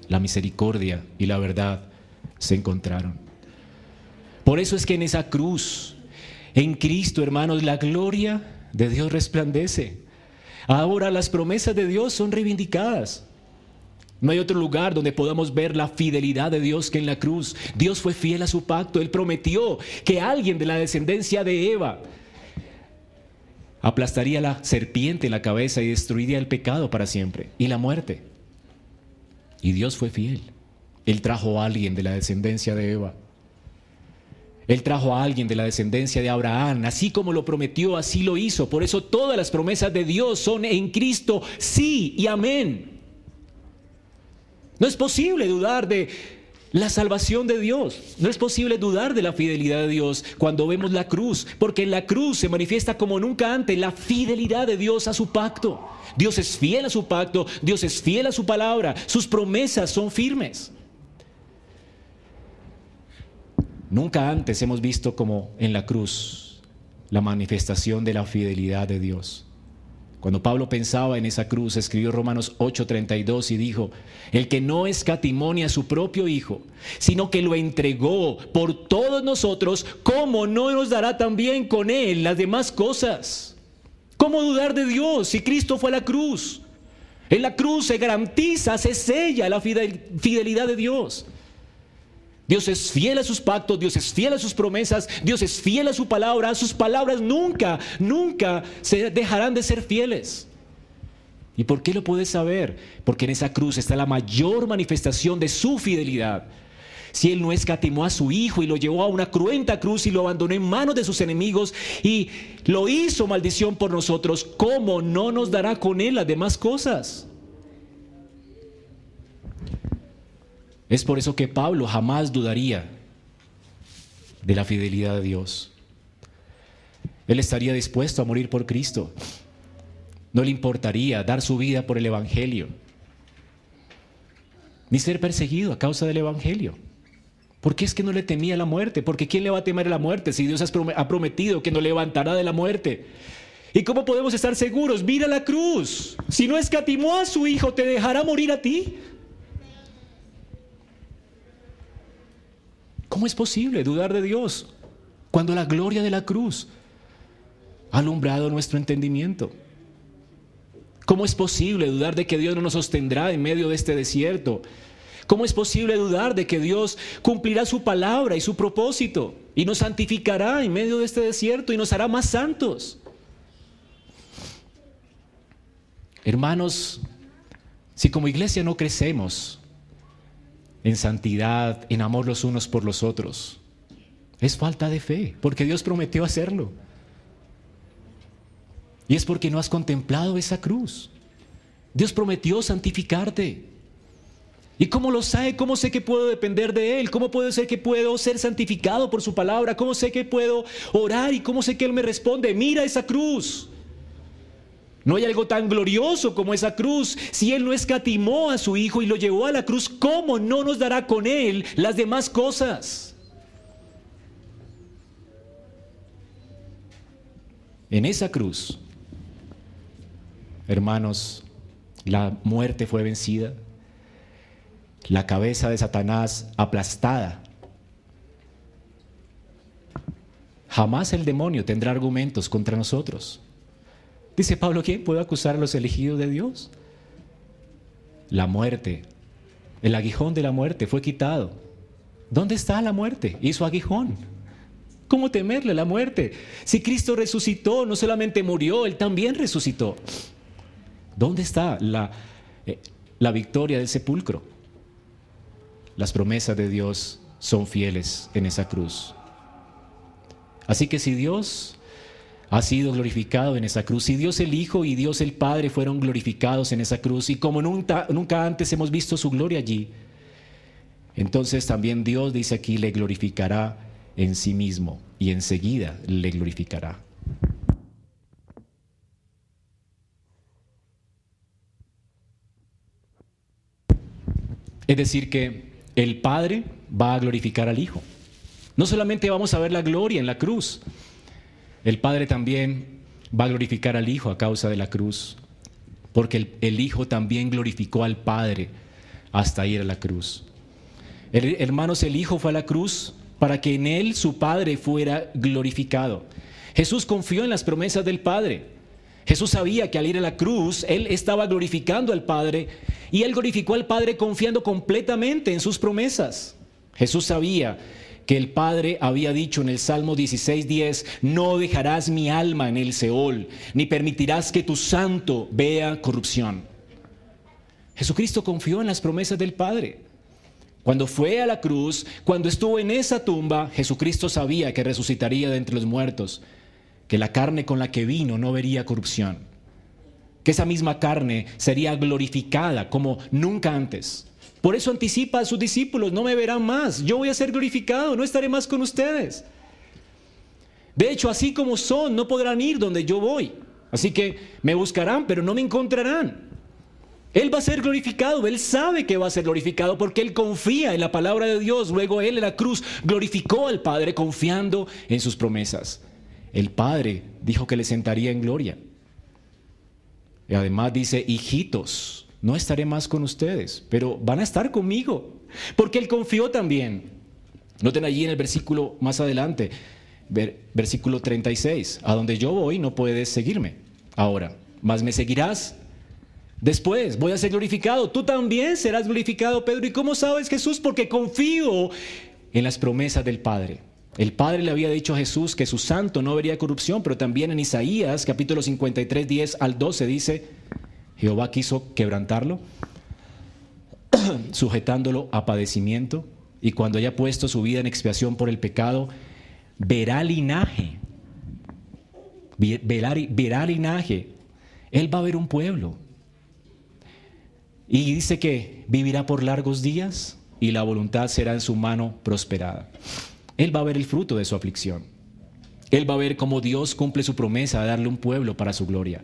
la misericordia y la verdad se encontraron. Por eso es que en esa cruz, en Cristo, hermanos, la gloria de Dios resplandece. Ahora las promesas de Dios son reivindicadas. No hay otro lugar donde podamos ver la fidelidad de Dios que en la cruz. Dios fue fiel a su pacto. Él prometió que alguien de la descendencia de Eva aplastaría la serpiente en la cabeza y destruiría el pecado para siempre y la muerte. Y Dios fue fiel. Él trajo a alguien de la descendencia de Eva. Él trajo a alguien de la descendencia de Abraham. Así como lo prometió, así lo hizo. Por eso todas las promesas de Dios son en Cristo sí y amén. No es posible dudar de la salvación de Dios. No es posible dudar de la fidelidad de Dios cuando vemos la cruz, porque en la cruz se manifiesta como nunca antes la fidelidad de Dios a su pacto. Dios es fiel a su pacto, Dios es fiel a su palabra, sus promesas son firmes. Nunca antes hemos visto como en la cruz la manifestación de la fidelidad de Dios. Cuando Pablo pensaba en esa cruz, escribió Romanos 8:32 y dijo, el que no escatimonia a su propio Hijo, sino que lo entregó por todos nosotros, ¿cómo no nos dará también con él las demás cosas? ¿Cómo dudar de Dios si Cristo fue a la cruz? En la cruz se garantiza, se sella la fidelidad de Dios. Dios es fiel a sus pactos, Dios es fiel a sus promesas, Dios es fiel a su palabra. Sus palabras nunca, nunca se dejarán de ser fieles. ¿Y por qué lo puedes saber? Porque en esa cruz está la mayor manifestación de su fidelidad. Si Él no escatimó a su Hijo y lo llevó a una cruenta cruz y lo abandonó en manos de sus enemigos y lo hizo maldición por nosotros, ¿cómo no nos dará con Él las demás cosas? Es por eso que Pablo jamás dudaría de la fidelidad de Dios. Él estaría dispuesto a morir por Cristo. No le importaría dar su vida por el Evangelio, ni ser perseguido a causa del Evangelio. ¿Por qué es que no le temía la muerte? Porque ¿quién le va a temer la muerte si Dios ha prometido que nos levantará de la muerte? ¿Y cómo podemos estar seguros? Mira la cruz. Si no escatimó a su hijo, ¿te dejará morir a ti? ¿Cómo es posible dudar de Dios cuando la gloria de la cruz ha alumbrado nuestro entendimiento? ¿Cómo es posible dudar de que Dios no nos sostendrá en medio de este desierto? ¿Cómo es posible dudar de que Dios cumplirá su palabra y su propósito y nos santificará en medio de este desierto y nos hará más santos? Hermanos, si como iglesia no crecemos en santidad, en amor los unos por los otros. Es falta de fe, porque Dios prometió hacerlo. Y es porque no has contemplado esa cruz. Dios prometió santificarte. ¿Y cómo lo sabe? ¿Cómo sé que puedo depender de Él? ¿Cómo puedo ser que puedo ser santificado por su palabra? ¿Cómo sé que puedo orar y cómo sé que Él me responde? Mira esa cruz. No hay algo tan glorioso como esa cruz. Si Él no escatimó a su Hijo y lo llevó a la cruz, ¿cómo no nos dará con Él las demás cosas? En esa cruz, hermanos, la muerte fue vencida, la cabeza de Satanás aplastada. Jamás el demonio tendrá argumentos contra nosotros. Dice Pablo, ¿quién puede acusar a los elegidos de Dios? La muerte, el aguijón de la muerte fue quitado. ¿Dónde está la muerte y su aguijón? ¿Cómo temerle la muerte? Si Cristo resucitó, no solamente murió, Él también resucitó. ¿Dónde está la, eh, la victoria del sepulcro? Las promesas de Dios son fieles en esa cruz. Así que si Dios ha sido glorificado en esa cruz. Si Dios el Hijo y Dios el Padre fueron glorificados en esa cruz y como nunca, nunca antes hemos visto su gloria allí, entonces también Dios dice aquí le glorificará en sí mismo y enseguida le glorificará. Es decir, que el Padre va a glorificar al Hijo. No solamente vamos a ver la gloria en la cruz, el Padre también va a glorificar al Hijo a causa de la cruz, porque el, Hijo también glorificó al Padre hasta ir a la cruz. hermanos, el Hijo fue a la cruz para que en Él su Padre fuera glorificado. Jesús confió en las promesas del Padre. Jesús sabía que al ir a la cruz, Él estaba glorificando al Padre y Él glorificó al Padre confiando completamente en sus promesas. Jesús sabía que el Padre había dicho en el Salmo 16:10, no dejarás mi alma en el Seol, ni permitirás que tu santo vea corrupción. Jesucristo confió en las promesas del Padre. Cuando fue a la cruz, cuando estuvo en esa tumba, Jesucristo sabía que resucitaría de entre los muertos, que la carne con la que vino no vería corrupción, que esa misma carne sería glorificada como nunca antes por eso anticipa a sus discípulos, no me verán más, yo voy a ser glorificado, no estaré más con ustedes. De hecho, así como son, no podrán ir donde yo voy. Así que me buscarán, pero no me encontrarán. Él va a ser glorificado, Él sabe que va a ser glorificado porque Él confía en la palabra de Dios. Luego Él en la cruz glorificó al Padre confiando en sus promesas. El Padre dijo que le sentaría en gloria. Y además dice, hijitos, no estaré más con ustedes, pero van a estar conmigo, porque Él confió también. Noten allí en el versículo más adelante, versículo 36, a donde yo voy no puedes seguirme ahora, mas me seguirás después, voy a ser glorificado, tú también serás glorificado, Pedro. ¿Y cómo sabes Jesús? Porque confío en las promesas del Padre. El Padre le había dicho a Jesús que su santo no vería corrupción, pero también en Isaías capítulo 53, 10 al 12 dice, Jehová quiso quebrantarlo, sujetándolo a padecimiento, y cuando haya puesto su vida en expiación por el pecado, verá linaje, verá, verá linaje, él va a ver un pueblo. Y dice que vivirá por largos días y la voluntad será en su mano prosperada. Él va a ver el fruto de su aflicción. Él va a ver cómo Dios cumple su promesa de darle un pueblo para su gloria.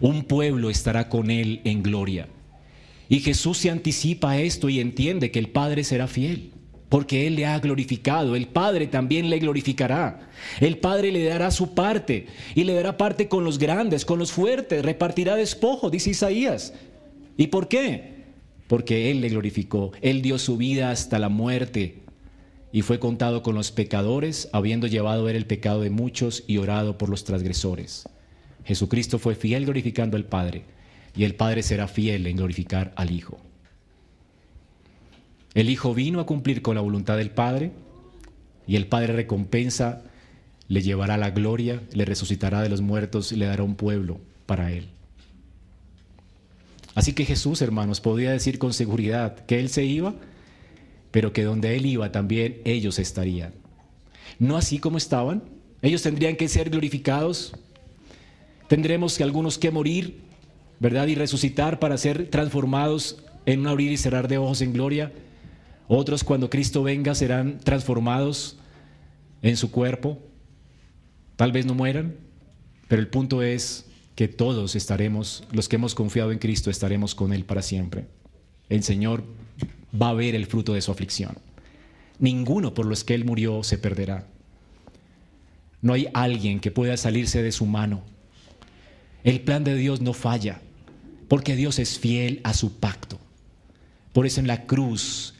Un pueblo estará con él en gloria. Y Jesús se anticipa a esto y entiende que el Padre será fiel, porque Él le ha glorificado, el Padre también le glorificará. El Padre le dará su parte y le dará parte con los grandes, con los fuertes, repartirá despojo, dice Isaías. ¿Y por qué? Porque Él le glorificó, Él dio su vida hasta la muerte y fue contado con los pecadores, habiendo llevado a Él el pecado de muchos y orado por los transgresores. Jesucristo fue fiel glorificando al Padre y el Padre será fiel en glorificar al Hijo. El Hijo vino a cumplir con la voluntad del Padre y el Padre recompensa, le llevará la gloria, le resucitará de los muertos y le dará un pueblo para Él. Así que Jesús, hermanos, podía decir con seguridad que Él se iba, pero que donde Él iba también ellos estarían. No así como estaban. Ellos tendrían que ser glorificados. Tendremos que algunos que morir, ¿verdad? Y resucitar para ser transformados en un abrir y cerrar de ojos en gloria. Otros cuando Cristo venga serán transformados en su cuerpo. Tal vez no mueran, pero el punto es que todos estaremos, los que hemos confiado en Cristo, estaremos con Él para siempre. El Señor va a ver el fruto de su aflicción. Ninguno por los que Él murió se perderá. No hay alguien que pueda salirse de su mano. El plan de Dios no falla, porque Dios es fiel a su pacto. Por eso en la cruz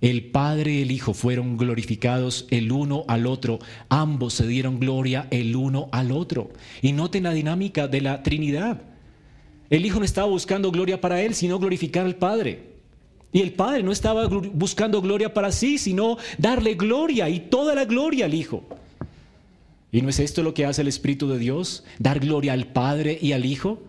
el Padre y el Hijo fueron glorificados el uno al otro. Ambos se dieron gloria el uno al otro. Y noten la dinámica de la Trinidad. El Hijo no estaba buscando gloria para él, sino glorificar al Padre. Y el Padre no estaba buscando gloria para sí, sino darle gloria y toda la gloria al Hijo. ¿Y no es esto lo que hace el Espíritu de Dios? Dar gloria al Padre y al Hijo.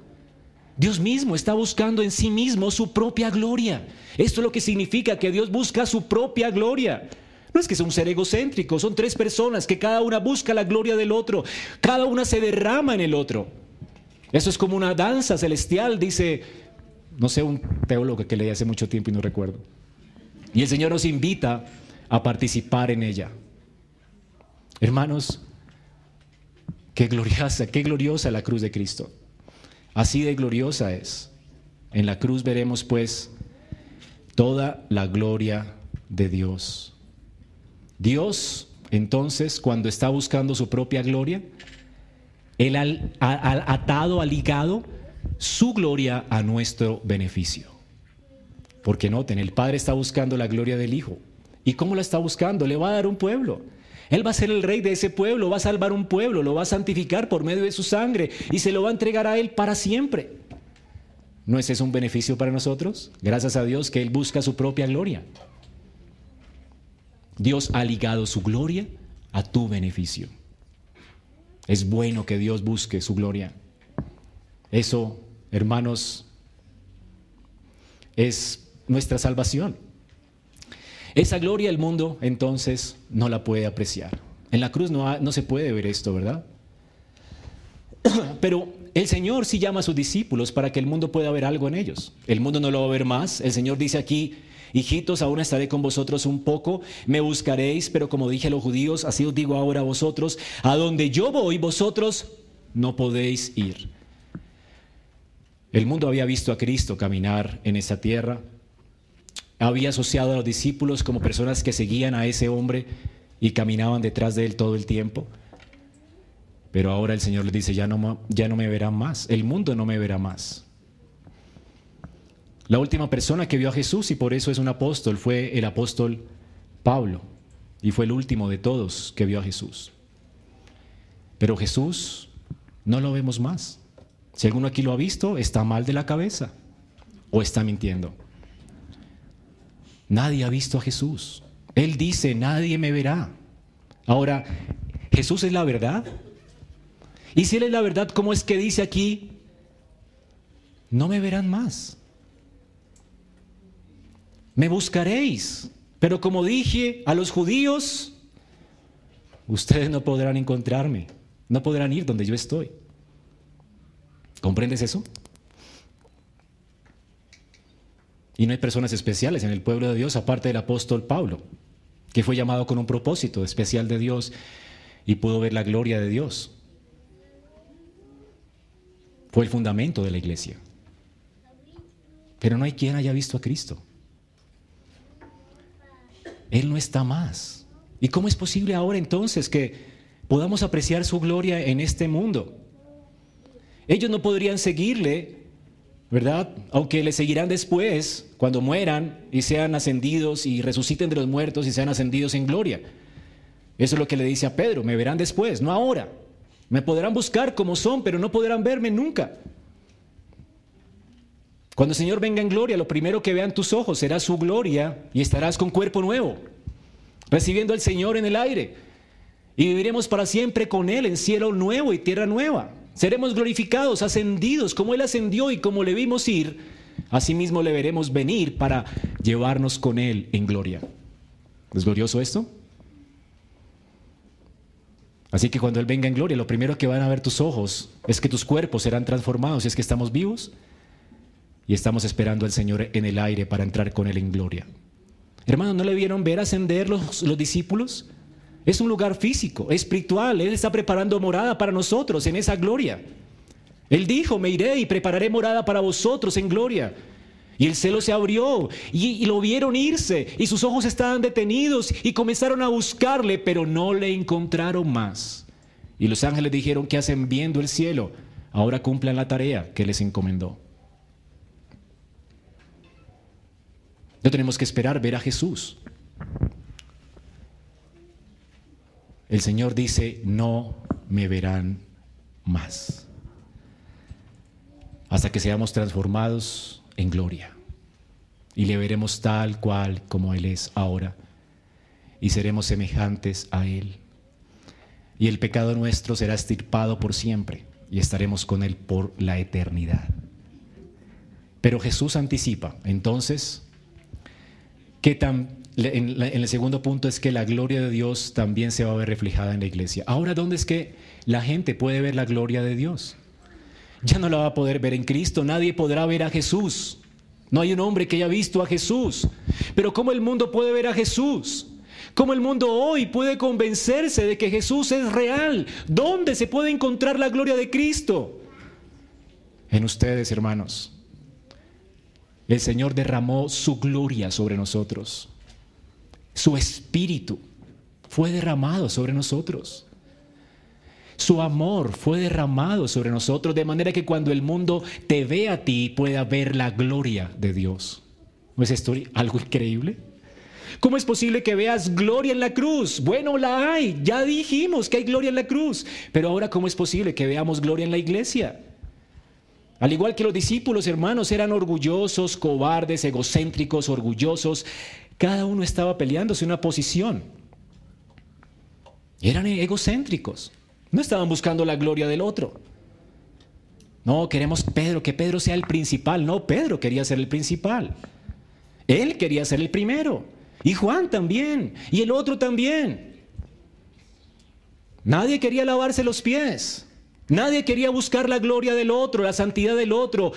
Dios mismo está buscando en sí mismo su propia gloria. Esto es lo que significa que Dios busca su propia gloria. No es que sea un ser egocéntrico, son tres personas que cada una busca la gloria del otro, cada una se derrama en el otro. Eso es como una danza celestial, dice, no sé, un teólogo que leí hace mucho tiempo y no recuerdo. Y el Señor nos invita a participar en ella. Hermanos, qué gloriosa, qué gloriosa la cruz de Cristo. Así de gloriosa es. En la cruz veremos pues toda la gloria de Dios. Dios, entonces, cuando está buscando su propia gloria, Él ha atado, ha ligado su gloria a nuestro beneficio. Porque noten, el Padre está buscando la gloria del Hijo. ¿Y cómo la está buscando? Le va a dar un pueblo. Él va a ser el rey de ese pueblo, va a salvar un pueblo, lo va a santificar por medio de su sangre y se lo va a entregar a Él para siempre. ¿No es eso un beneficio para nosotros? Gracias a Dios que Él busca su propia gloria. Dios ha ligado su gloria a tu beneficio. Es bueno que Dios busque su gloria. Eso, hermanos, es nuestra salvación. Esa gloria el mundo entonces no la puede apreciar. En la cruz no, no se puede ver esto, ¿verdad? Pero el Señor sí llama a sus discípulos para que el mundo pueda ver algo en ellos. El mundo no lo va a ver más. El Señor dice aquí, hijitos, aún estaré con vosotros un poco, me buscaréis, pero como dije a los judíos, así os digo ahora a vosotros, a donde yo voy, vosotros no podéis ir. El mundo había visto a Cristo caminar en esa tierra, había asociado a los discípulos como personas que seguían a ese hombre y caminaban detrás de él todo el tiempo. Pero ahora el Señor les dice, ya no, ya no me verán más, el mundo no me verá más. La última persona que vio a Jesús y por eso es un apóstol fue el apóstol Pablo y fue el último de todos que vio a Jesús. Pero Jesús no lo vemos más. Si alguno aquí lo ha visto, está mal de la cabeza o está mintiendo. Nadie ha visto a Jesús. Él dice, nadie me verá. Ahora, ¿Jesús es la verdad? Y si Él es la verdad, ¿cómo es que dice aquí, no me verán más? Me buscaréis, pero como dije a los judíos, ustedes no podrán encontrarme, no podrán ir donde yo estoy. ¿Comprendes eso? Y no hay personas especiales en el pueblo de Dios aparte del apóstol Pablo, que fue llamado con un propósito especial de Dios y pudo ver la gloria de Dios. Fue el fundamento de la iglesia. Pero no hay quien haya visto a Cristo. Él no está más. ¿Y cómo es posible ahora entonces que podamos apreciar su gloria en este mundo? Ellos no podrían seguirle ¿verdad? Aunque le seguirán después, cuando mueran y sean ascendidos y resuciten de los muertos y sean ascendidos en gloria. Eso es lo que le dice a Pedro, me verán después, no ahora. Me podrán buscar como son, pero no podrán verme nunca. Cuando el Señor venga en gloria, lo primero que vean tus ojos será su gloria y estarás con cuerpo nuevo, recibiendo al Señor en el aire. Y viviremos para siempre con Él en cielo nuevo y tierra nueva. Seremos glorificados, ascendidos, como Él ascendió y como le vimos ir, asimismo le veremos venir para llevarnos con Él en gloria. ¿Es glorioso esto? Así que cuando Él venga en gloria, lo primero que van a ver tus ojos es que tus cuerpos serán transformados, si es que estamos vivos y estamos esperando al Señor en el aire para entrar con Él en gloria. Hermanos, ¿no le vieron ver ascender los, los discípulos? Es un lugar físico, espiritual. Él está preparando morada para nosotros en esa gloria. Él dijo, me iré y prepararé morada para vosotros en gloria. Y el cielo se abrió y, lo vieron irse y sus ojos estaban detenidos y comenzaron a buscarle, pero no le encontraron más. Y los ángeles dijeron, ¿qué hacen viendo el cielo? Ahora cumplan la tarea que les encomendó. No tenemos que esperar ver a Jesús. El Señor dice, no me verán más. Hasta que seamos transformados en gloria. Y le veremos tal cual como Él es ahora. Y seremos semejantes a Él. Y el pecado nuestro será estirpado por siempre. Y estaremos con Él por la eternidad. Pero Jesús anticipa. Entonces, ¿qué tan, en, el segundo punto es que la gloria de Dios también se va a ver reflejada en la iglesia. Ahora, ¿dónde es que la gente puede ver la gloria de Dios? Ya no la va a poder ver en Cristo. Nadie podrá ver a Jesús. No hay un hombre que haya visto a Jesús. Pero ¿cómo el mundo puede ver a Jesús? ¿Cómo el mundo hoy puede convencerse de que Jesús es real? ¿Dónde se puede encontrar la gloria de Cristo? En ustedes, hermanos. El Señor derramó su gloria sobre nosotros. Su espíritu fue derramado sobre nosotros. Su amor fue derramado sobre nosotros de manera que cuando el mundo te ve a ti pueda ver la gloria de Dios. ¿No es esto algo increíble? ¿Cómo es posible que veas gloria en la cruz? Bueno, la hay. Ya dijimos que hay gloria en la cruz. Pero ahora, ¿cómo es posible que veamos gloria en la iglesia? Al igual que los discípulos, hermanos, eran orgullosos, cobardes, egocéntricos, orgullosos. Cada uno estaba peleándose una posición. Eran egocéntricos. No estaban buscando la gloria del otro. No, queremos Pedro, que Pedro sea el principal. No, Pedro quería ser el principal. Él quería ser el primero. Y Juan también. Y el otro también. Nadie quería lavarse los pies. Nadie quería buscar la gloria del otro, la santidad del otro.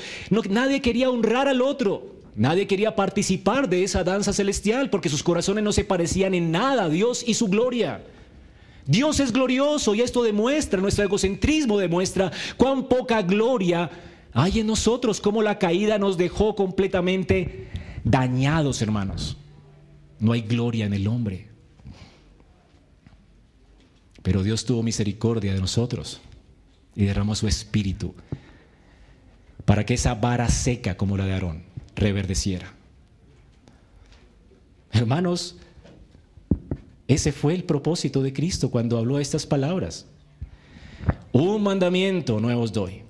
nadie quería honrar al otro. Nadie quería participar de esa danza celestial porque sus corazones no se parecían en nada a Dios y su gloria. Dios es glorioso y esto demuestra, nuestro egocentrismo demuestra cuán poca gloria hay en nosotros, cómo la caída nos dejó completamente dañados, hermanos. No hay gloria en el hombre. Pero Dios tuvo misericordia de nosotros y derramó su espíritu para que esa vara seca como la de Aarón reverdeciera. Hermanos, ese fue el propósito de Cristo cuando habló estas palabras. Un mandamiento nuevo os doy,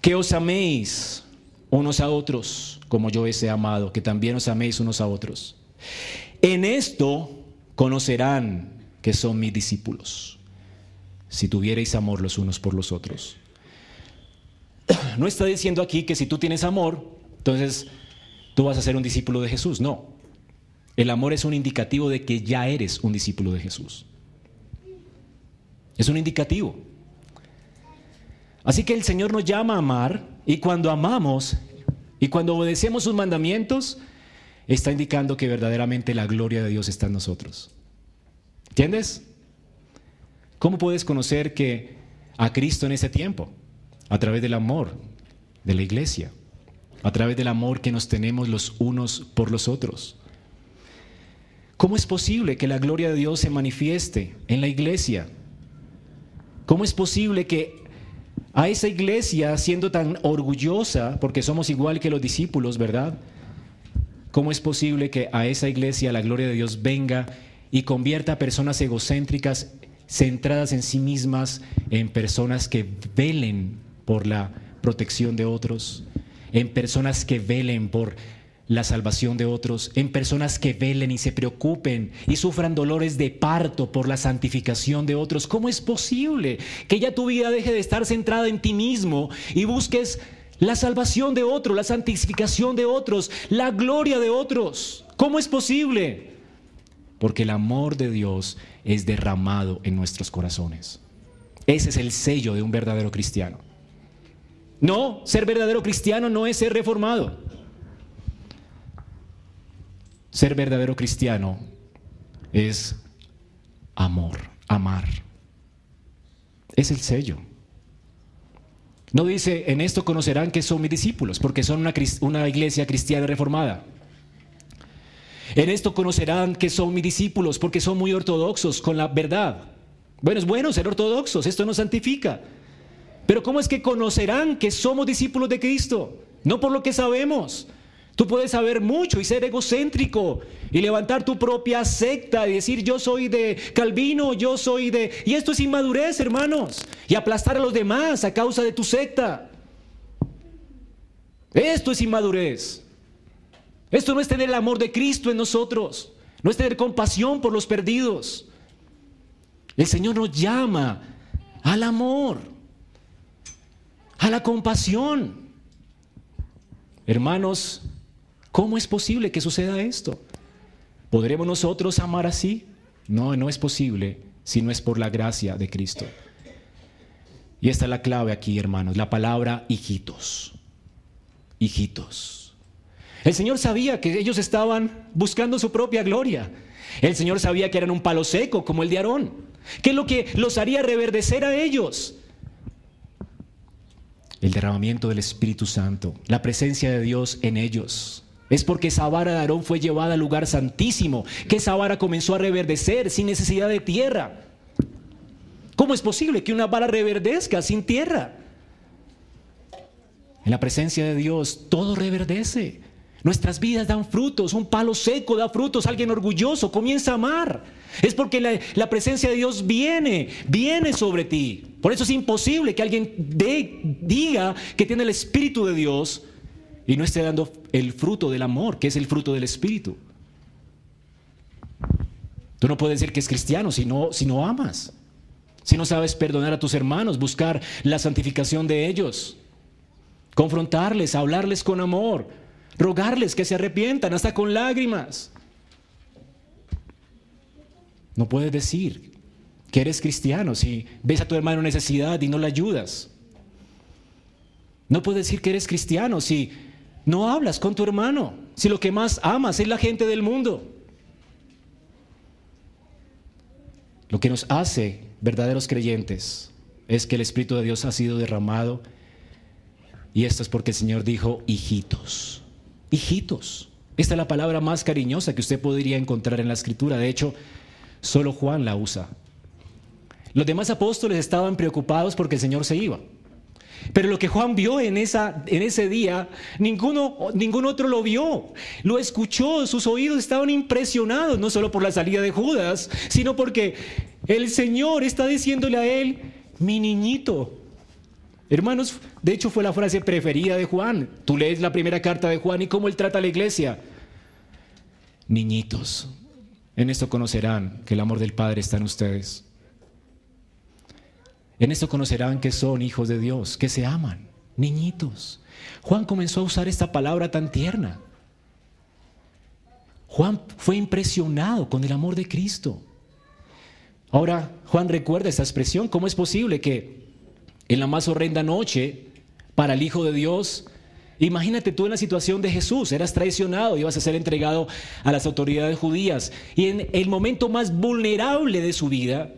que os améis unos a otros como yo os he amado, que también os améis unos a otros. En esto conocerán que son mis discípulos, si tuvierais amor los unos por los otros. No está diciendo aquí que si tú tienes amor, entonces tú vas a ser un discípulo de Jesús, no. El amor es un indicativo de que ya eres un discípulo de Jesús. Es un indicativo. Así que el Señor nos llama a amar y cuando amamos y cuando obedecemos sus mandamientos, está indicando que verdaderamente la gloria de Dios está en nosotros. ¿Entiendes? ¿Cómo puedes conocer que a Cristo en ese tiempo? A través del amor de la iglesia, a través del amor que nos tenemos los unos por los otros. ¿Cómo es posible que la gloria de Dios se manifieste en la iglesia? ¿Cómo es posible que a esa iglesia, siendo tan orgullosa, porque somos igual que los discípulos, ¿verdad? ¿Cómo es posible que a esa iglesia la gloria de Dios venga y convierta a personas egocéntricas, centradas en sí mismas, en personas que velen por la protección de otros, en personas que velen por la salvación de otros, en personas que velen y se preocupen y sufran dolores de parto por la santificación de otros. ¿Cómo es posible que ya tu vida deje de estar centrada en ti mismo y busques la salvación de otros, la santificación de otros, la gloria de otros? ¿Cómo es posible? Porque el amor de Dios es derramado en nuestros corazones. Ese es el sello de un verdadero cristiano. No, ser verdadero cristiano no es ser reformado. Ser verdadero cristiano es amor, amar. Es el sello. No dice, en esto conocerán que son mis discípulos, porque son una, una, iglesia cristiana reformada. En esto conocerán que son mis discípulos, porque son muy ortodoxos con la verdad. Bueno, es bueno ser ortodoxos, esto nos santifica. Pero ¿cómo es que conocerán que somos discípulos de Cristo? No por lo que sabemos. Tú puedes saber mucho y ser egocéntrico y levantar tu propia secta y decir yo soy de Calvino, yo soy de... Y esto es inmadurez, hermanos. Y aplastar a los demás a causa de tu secta. Esto es inmadurez. Esto no es tener el amor de Cristo en nosotros. No es tener compasión por los perdidos. El Señor nos llama al amor, a la compasión. Hermanos, ¿cómo es posible que suceda esto? ¿Podremos nosotros amar así? No, no es posible si no es por la gracia de Cristo. Y esta es la clave aquí, hermanos, la palabra hijitos. Hijitos. El Señor sabía que ellos estaban buscando su propia gloria. El Señor sabía que eran un palo seco como el de Aarón. ¿Qué es lo que los haría reverdecer a ellos? El derramamiento del Espíritu Santo, la presencia de Dios en ellos. Es porque esa vara de Aarón fue llevada al lugar santísimo, que esa vara comenzó a reverdecer sin necesidad de tierra. ¿Cómo es posible que una vara reverdezca sin tierra? En la presencia de Dios todo reverdece. Nuestras vidas dan frutos, un palo seco da frutos, alguien orgulloso comienza a amar. Es porque la, presencia de Dios viene, viene sobre ti. Por eso es imposible que alguien diga que tiene el Espíritu de Dios y no esté dando el fruto del amor, que es el fruto del Espíritu. Tú no puedes decir que es cristiano si no, si no amas, si no sabes perdonar a tus hermanos, buscar la santificación de ellos, confrontarles, hablarles con amor, rogarles que se arrepientan, hasta con lágrimas. No puedes decir que eres cristiano si ves a tu hermano en necesidad y no le ayudas. No puedes decir que eres cristiano si no hablas con tu hermano, si lo que más amas es la gente del mundo. Lo que nos hace verdaderos creyentes es que el Espíritu de Dios ha sido derramado y esto es porque el Señor dijo, hijitos, hijitos. Esta es la palabra más cariñosa que usted podría encontrar en la escritura. De hecho, Solo Juan la usa. Los demás apóstoles estaban preocupados porque el Señor se iba. Pero lo que Juan vio en, esa, en ese día, ninguno, ningún otro lo vio. Lo escuchó, sus oídos estaban impresionados, no solo por la salida de Judas, sino porque el Señor está diciéndole a él, mi niñito. Hermanos, de hecho fue la frase preferida de Juan. Tú lees la primera carta de Juan y cómo él trata a la iglesia. Niñitos, en esto conocerán que el amor del Padre está en ustedes. En esto conocerán que son hijos de Dios, que se aman, niñitos. Juan comenzó a usar esta palabra tan tierna. Juan fue impresionado con el amor de Cristo. Ahora, Juan recuerda esta expresión. ¿Cómo es posible que en la más horrenda noche, para el Hijo de Dios, Imagínate tú en la situación de Jesús, eras traicionado, ibas a ser entregado a las autoridades judías y en el momento más vulnerable de su vida,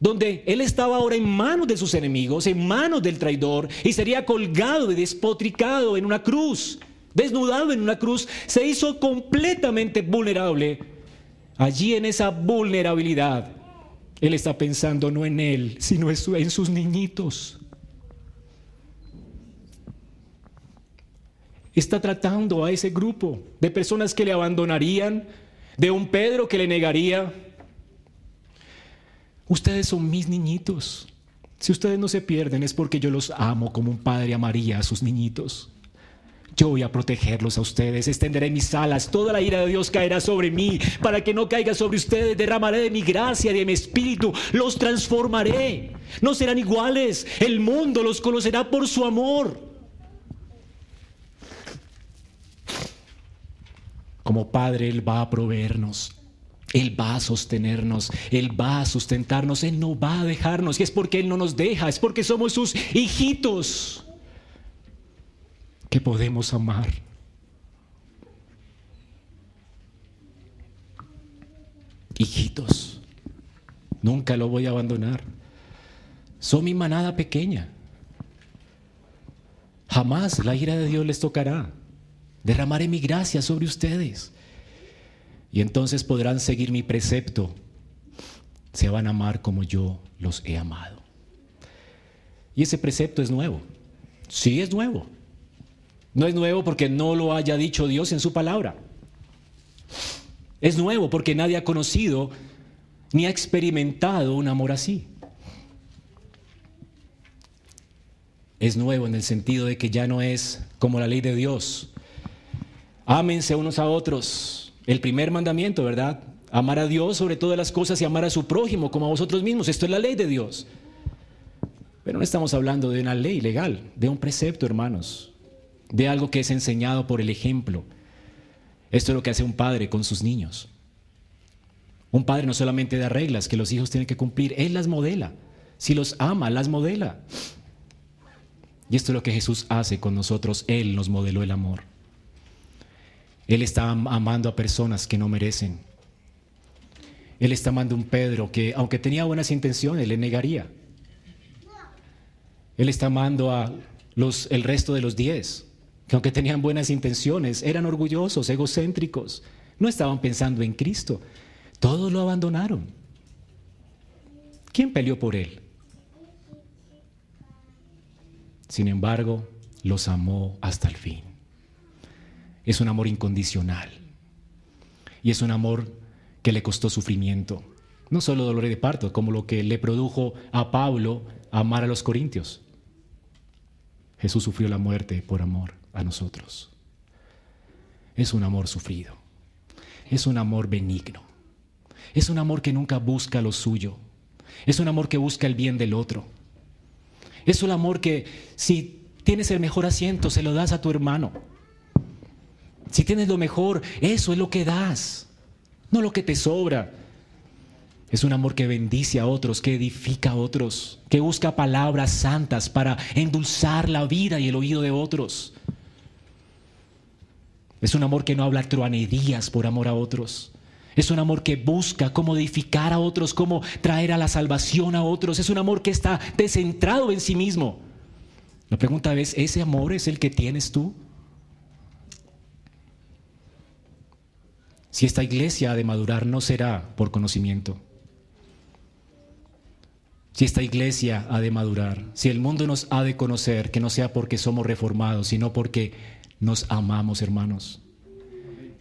donde él estaba ahora en manos de sus enemigos, en manos del traidor y sería colgado y despotricado en una cruz, desnudado en una cruz, se hizo completamente vulnerable. Allí en esa vulnerabilidad, él está pensando no en él, sino en sus niñitos. Está tratando a ese grupo de personas que le abandonarían, de un Pedro que le negaría. Ustedes son mis niñitos. Si ustedes no se pierden es porque yo los amo como un padre amaría a sus niñitos. Yo voy a protegerlos a ustedes, extenderé mis alas, toda la ira de Dios caerá sobre mí, para que no caiga sobre ustedes, derramaré de mi gracia, de mi espíritu, los transformaré. No serán iguales, el mundo los conocerá por su amor. Como Padre, Él va a proveernos Él va a sostenernos, Él va a sustentarnos, Él no va a dejarnos. Y es porque Él no nos deja, es porque somos sus hijitos que podemos amar. Hijitos, nunca lo voy a abandonar. Son mi manada pequeña. Jamás la ira de Dios les tocará. Derramaré mi gracia sobre ustedes. Y entonces podrán seguir mi precepto. Se van a amar como yo los he amado. Y ese precepto es nuevo. Sí es nuevo. No es nuevo porque no lo haya dicho Dios en su palabra. Es nuevo porque nadie ha conocido ni ha experimentado un amor así. Es nuevo en el sentido de que ya no es como la ley de Dios. Ámense unos a otros. El primer mandamiento, ¿verdad? Amar a Dios sobre todas las cosas y amar a su prójimo como a vosotros mismos. Esto es la ley de Dios. Pero no estamos hablando de una ley legal, de un precepto, hermanos de algo que es enseñado por el ejemplo. Esto es lo que hace un padre con sus niños. Un padre no solamente da reglas que los hijos tienen que cumplir, él las modela. Si los ama, las modela. Y esto es lo que Jesús hace con nosotros. Él nos modeló el amor. Él está amando a personas que no merecen. Él está amando a un Pedro que, aunque tenía buenas intenciones, le negaría. Él está amando a los, el resto de los diez que aunque tenían buenas intenciones, eran orgullosos, egocéntricos, no estaban pensando en Cristo. Todos lo abandonaron. ¿Quién peleó por él? Sin embargo, los amó hasta el fin. Es un amor incondicional. Y es un amor que le costó sufrimiento. No solo dolor de parto, como lo que le produjo a Pablo amar a los corintios. Jesús sufrió la muerte por amor a nosotros. Es un amor sufrido. Es un amor benigno. Es un amor que nunca busca lo suyo. Es un amor que busca el bien del otro. Es un amor que si tienes el mejor asiento, se lo das a tu hermano. Si tienes lo mejor, eso es lo que das, no lo que te sobra. Es un amor que bendice a otros, que edifica a otros, que busca palabras santas para endulzar la vida y el oído de otros. Es un amor que no habla truanerías por amor a otros. Es un amor que busca cómo edificar a otros, cómo traer a la salvación a otros. Es un amor que está descentrado en sí mismo. La pregunta es, ¿ese amor es el que tienes tú? Si esta iglesia ha de madurar, no será por conocimiento. Si esta iglesia ha de madurar, si el mundo nos ha de conocer, que no sea porque somos reformados, sino porque nos amamos, hermanos.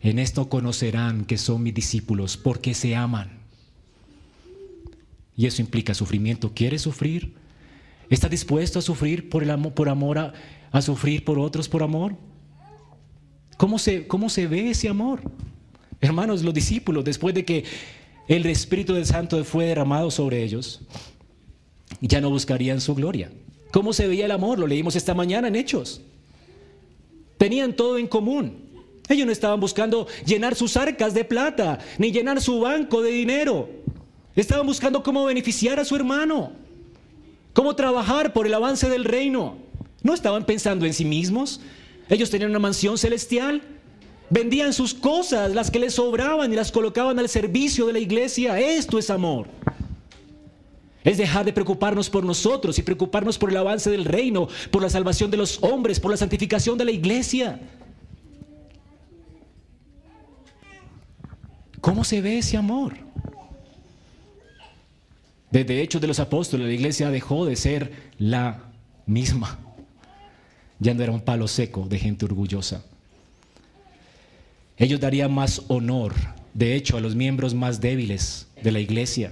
En esto conocerán que son mis discípulos, porque se aman. Y eso implica sufrimiento. ¿Quieres sufrir? ¿Estás dispuesto a sufrir por, el amor, por amor, a, a sufrir por otros por amor? ¿Cómo se, ¿Cómo se ve ese amor? Hermanos, los discípulos, después de que el Espíritu del Santo fue derramado sobre ellos, ya no buscarían su gloria. ¿Cómo se veía el amor? Lo leímos esta mañana en Hechos. Tenían todo en común. Ellos no estaban buscando llenar sus arcas de plata, ni llenar su banco de dinero. Estaban buscando cómo beneficiar a su hermano, cómo trabajar por el avance del reino. No estaban pensando en sí mismos. Ellos tenían una mansión celestial. Vendían sus cosas, las que les sobraban, y las colocaban al servicio de la iglesia. Esto es amor. Es dejar de preocuparnos por nosotros y preocuparnos por el avance del reino, por la salvación de los hombres, por la santificación de la iglesia. ¿Cómo se ve ese amor? Desde Hechos de los Apóstoles, la iglesia dejó de ser la misma. Ya no era un palo seco de gente orgullosa. Ellos darían más honor, de hecho, a los miembros más débiles de la iglesia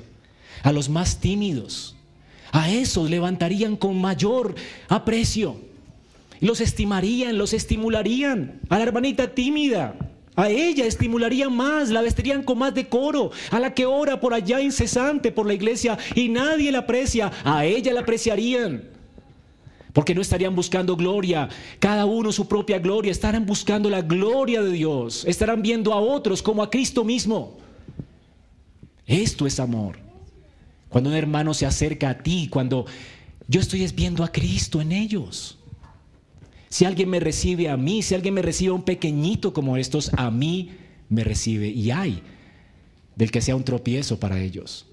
a los más tímidos. A esos levantarían con mayor aprecio. Los estimarían, los estimularían. A la hermanita tímida, a ella estimularían más, la vestirían con más decoro. A la que ora por allá incesante por la iglesia y nadie la aprecia, a ella la apreciarían. Porque no estarían buscando gloria, cada uno su propia gloria, estarán buscando la gloria de Dios, estarán viendo a otros como a Cristo mismo. Esto es amor. Cuando un hermano se acerca a ti, cuando yo estoy viendo a Cristo en ellos. Si alguien me recibe a mí, si alguien me recibe a un pequeñito como estos, a mí me recibe. Y hay del que sea un tropiezo para ellos.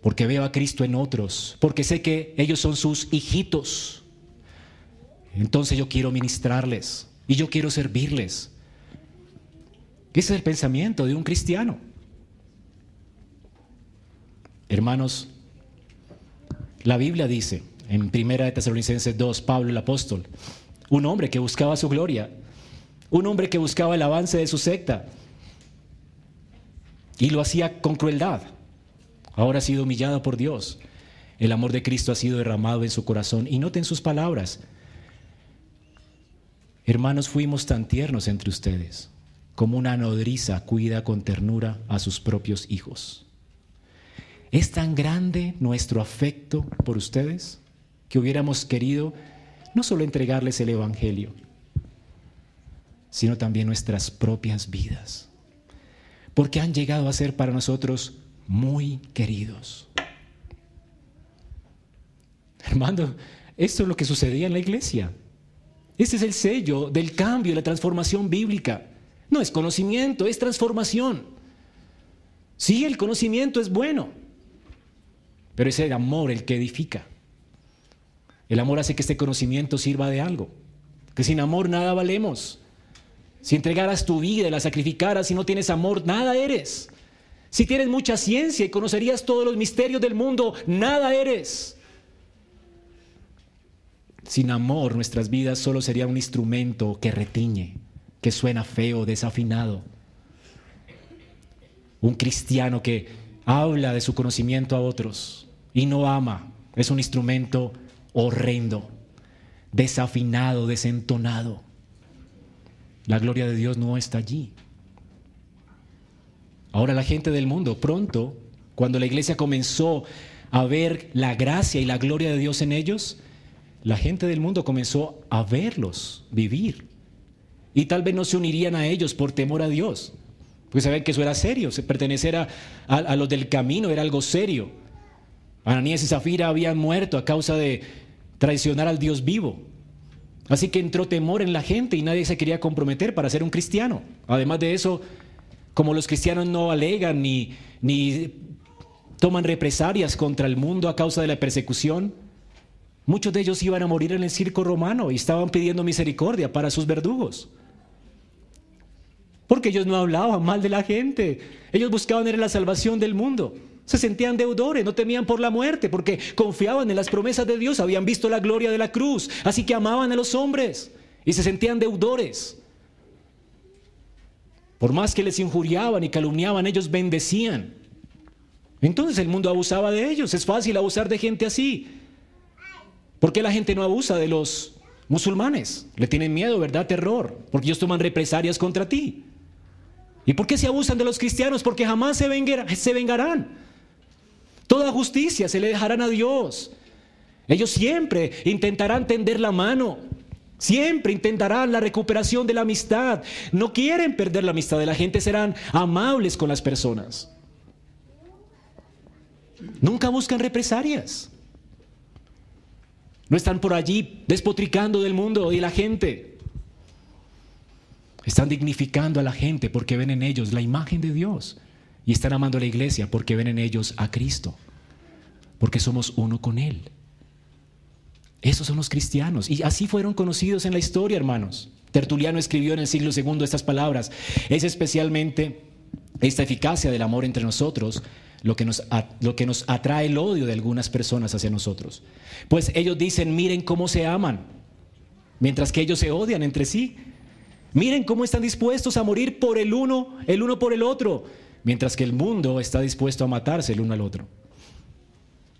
Porque veo a Cristo en otros, porque sé que ellos son sus hijitos. Entonces yo quiero ministrarles y yo quiero servirles. Ese es el pensamiento de un cristiano. Hermanos, la Biblia dice en Primera de Tesalonicenses 2, Pablo el apóstol, un hombre que buscaba su gloria, un hombre que buscaba el avance de su secta y lo hacía con crueldad. Ahora ha sido humillado por Dios. El amor de Cristo ha sido derramado en su corazón. Y noten sus palabras. Hermanos, fuimos tan tiernos entre ustedes, como una nodriza cuida con ternura a sus propios hijos. Es tan grande nuestro afecto por ustedes que hubiéramos querido no solo entregarles el Evangelio, sino también nuestras propias vidas, porque han llegado a ser para nosotros muy queridos. Hermano, esto es lo que sucedía en la iglesia. Este es el sello del cambio, la transformación bíblica. No es conocimiento, es transformación. Sí, el conocimiento es bueno, pero es el amor el que edifica. El amor hace que este conocimiento sirva de algo. Que sin amor nada valemos. Si entregaras tu vida y la sacrificaras y no tienes amor, nada eres. Si tienes mucha ciencia y conocerías todos los misterios del mundo, nada eres. Sin amor nuestras vidas solo sería un instrumento que retiñe, que suena feo, desafinado. Un cristiano que habla de su conocimiento a otros, y no ama. Es un instrumento horrendo, desafinado, desentonado. La gloria de Dios no está allí. Ahora la gente del mundo, pronto, cuando la iglesia comenzó a ver la gracia y la gloria de Dios en ellos, la gente del mundo comenzó a verlos vivir. Y tal vez no se unirían a ellos por temor a Dios. Porque saben que eso era serio, pertenecer a, a los del camino era algo serio. Ananías y Zafira habían muerto a causa de traicionar al Dios vivo. Así que entró temor en la gente y nadie se quería comprometer para ser un cristiano. Además de eso, como los cristianos no alegan ni, ni toman represalias contra el mundo a causa de la persecución, muchos de ellos iban a morir en el circo romano y estaban pidiendo misericordia para sus verdugos. Porque ellos no hablaban mal de la gente, ellos buscaban la salvación del mundo. Se sentían deudores, no temían por la muerte, porque confiaban en las promesas de Dios, habían visto la gloria de la cruz, así que amaban a los hombres y se sentían deudores. Por más que les injuriaban y calumniaban, ellos bendecían. Entonces el mundo abusaba de ellos. Es fácil abusar de gente así. ¿Por qué la gente no abusa de los musulmanes? Le tienen miedo, ¿verdad? Terror. Porque ellos toman represalias contra ti. ¿Y por qué se abusan de los cristianos? Porque jamás se, se vengarán. Toda justicia se le dejarán a Dios. Ellos siempre intentarán tender la mano. Siempre intentarán la recuperación de la amistad. No quieren perder la amistad de la gente, serán amables con las personas. Nunca buscan represalias. No están por allí despotricando del mundo y de la gente. Están dignificando a la gente porque ven en ellos la imagen de Dios. Y están amando a la iglesia porque ven en ellos a Cristo, porque somos uno con Él. Esos son los cristianos. Y así fueron conocidos en la historia, hermanos. Tertuliano escribió en el siglo II estas palabras. Es especialmente esta eficacia del amor entre nosotros lo que, nos, lo que nos atrae el odio de algunas personas hacia nosotros. Pues ellos dicen, miren cómo se aman, mientras que ellos se odian entre sí. Miren cómo están dispuestos a morir por el uno, el uno por el otro mientras que el mundo está dispuesto a matarse el uno al otro.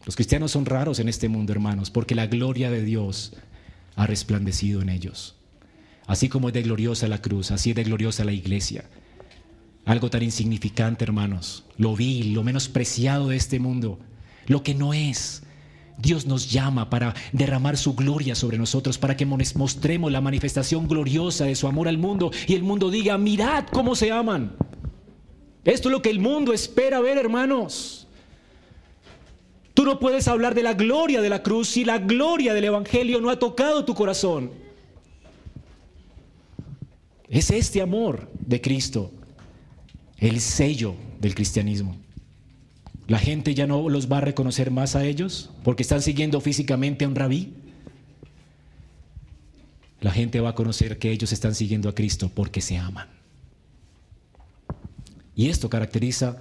Los cristianos son raros en este mundo, hermanos, porque la gloria de Dios ha resplandecido en ellos. Así como es de gloriosa la cruz, así es de gloriosa la iglesia. Algo tan insignificante, hermanos, lo vil, lo menospreciado de este mundo, lo que no es. Dios nos llama para derramar su gloria sobre nosotros, para que mostremos la manifestación gloriosa de su amor al mundo y el mundo diga, mirad cómo se aman. Esto es lo que el mundo espera ver, hermanos. Tú no puedes hablar de la gloria de la cruz si la gloria del Evangelio no ha tocado tu corazón. Es este amor de Cristo el sello del cristianismo. La gente ya no los va a reconocer más a ellos porque están siguiendo físicamente a un rabí. La gente va a conocer que ellos están siguiendo a Cristo porque se aman. Y esto caracteriza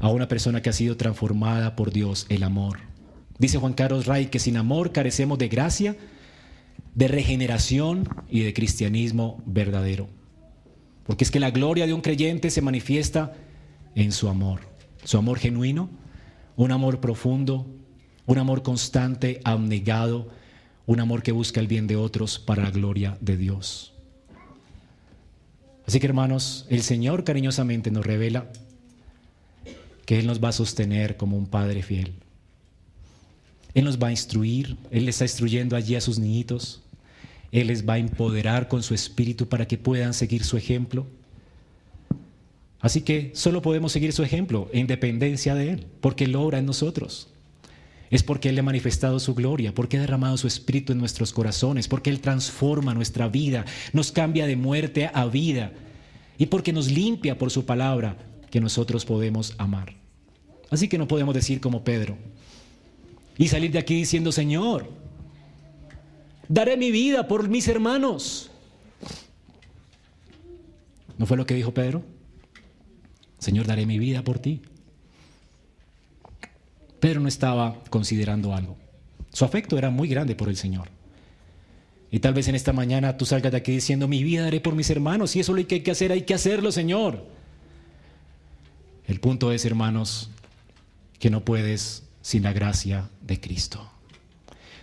a una persona que ha sido transformada por Dios, el amor. Dice Juan Carlos Ray que sin amor carecemos de gracia, de regeneración y de cristianismo verdadero. Porque es que la gloria de un creyente se manifiesta en su amor, su amor genuino, un amor profundo, un amor constante, abnegado, un amor que busca el bien de otros para la gloria de Dios. Así que hermanos, el Señor cariñosamente nos revela que Él nos va a sostener como un Padre fiel. Él nos va a instruir, Él está instruyendo allí a sus niñitos, Él les va a empoderar con su espíritu para que puedan seguir su ejemplo. Así que solo podemos seguir su ejemplo en dependencia de Él, porque Él obra en nosotros. Es porque Él ha manifestado su gloria, porque ha derramado su espíritu en nuestros corazones, porque Él transforma nuestra vida, nos cambia de muerte a vida y porque nos limpia por su palabra que nosotros podemos amar. Así que no podemos decir como Pedro y salir de aquí diciendo, Señor, daré mi vida por mis hermanos. ¿No fue lo que dijo Pedro? Señor, daré mi vida por ti. Pedro no estaba considerando algo. Su afecto era muy grande por el Señor. Y tal vez en esta mañana tú salgas de aquí diciendo, mi vida daré por mis hermanos, y eso lo que hay que hacer, hay que hacerlo, Señor. El punto es, hermanos, que no puedes sin la gracia de Cristo.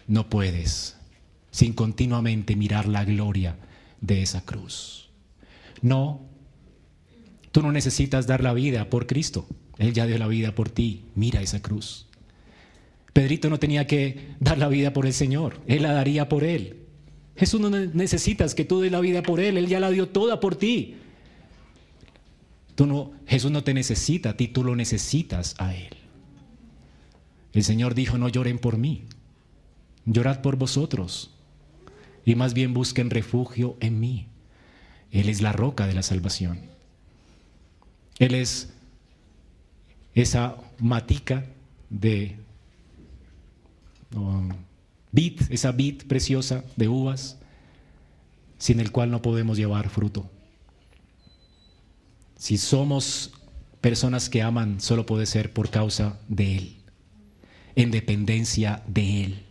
No puedes sin continuamente mirar la gloria de esa cruz. No, tú no necesitas dar la vida por Cristo. Él ya dio la vida por ti. Mira esa cruz. Pedrito no tenía que dar la vida por el Señor. Él la daría por él. Jesús no necesitas que tú des la vida por Él, Él ya la dio toda por ti. Tú no, Jesús no te necesita a ti, tú lo necesitas a Él. El Señor dijo, no lloren por mí, llorad por vosotros y más bien busquen refugio en mí. Él es la roca de la salvación. Él es esa matica de um, esa vid preciosa de uvas, sin el cual no podemos llevar fruto. Si somos personas que aman, solo puede ser por causa de Él, en dependencia de Él,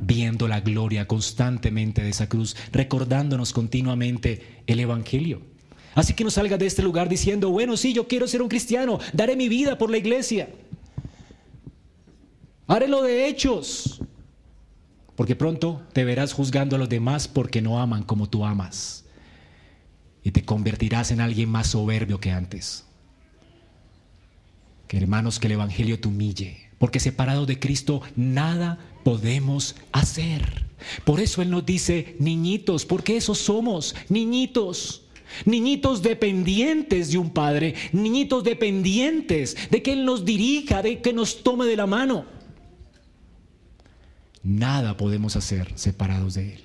viendo la gloria constantemente de esa cruz, recordándonos continuamente el Evangelio. Así que no salga de este lugar diciendo, bueno, sí, yo quiero ser un cristiano, daré mi vida por la iglesia. Haré lo de hechos porque pronto te verás juzgando a los demás porque no aman como tú amas. Y te convertirás en alguien más soberbio que antes. Que hermanos, que el Evangelio te humille, porque separado de Cristo nada podemos hacer. Por eso Él nos dice, niñitos, porque esos somos, niñitos. Niñitos dependientes de un padre, niñitos dependientes de que Él nos dirija, de que nos tome de la mano. Nada podemos hacer separados de Él.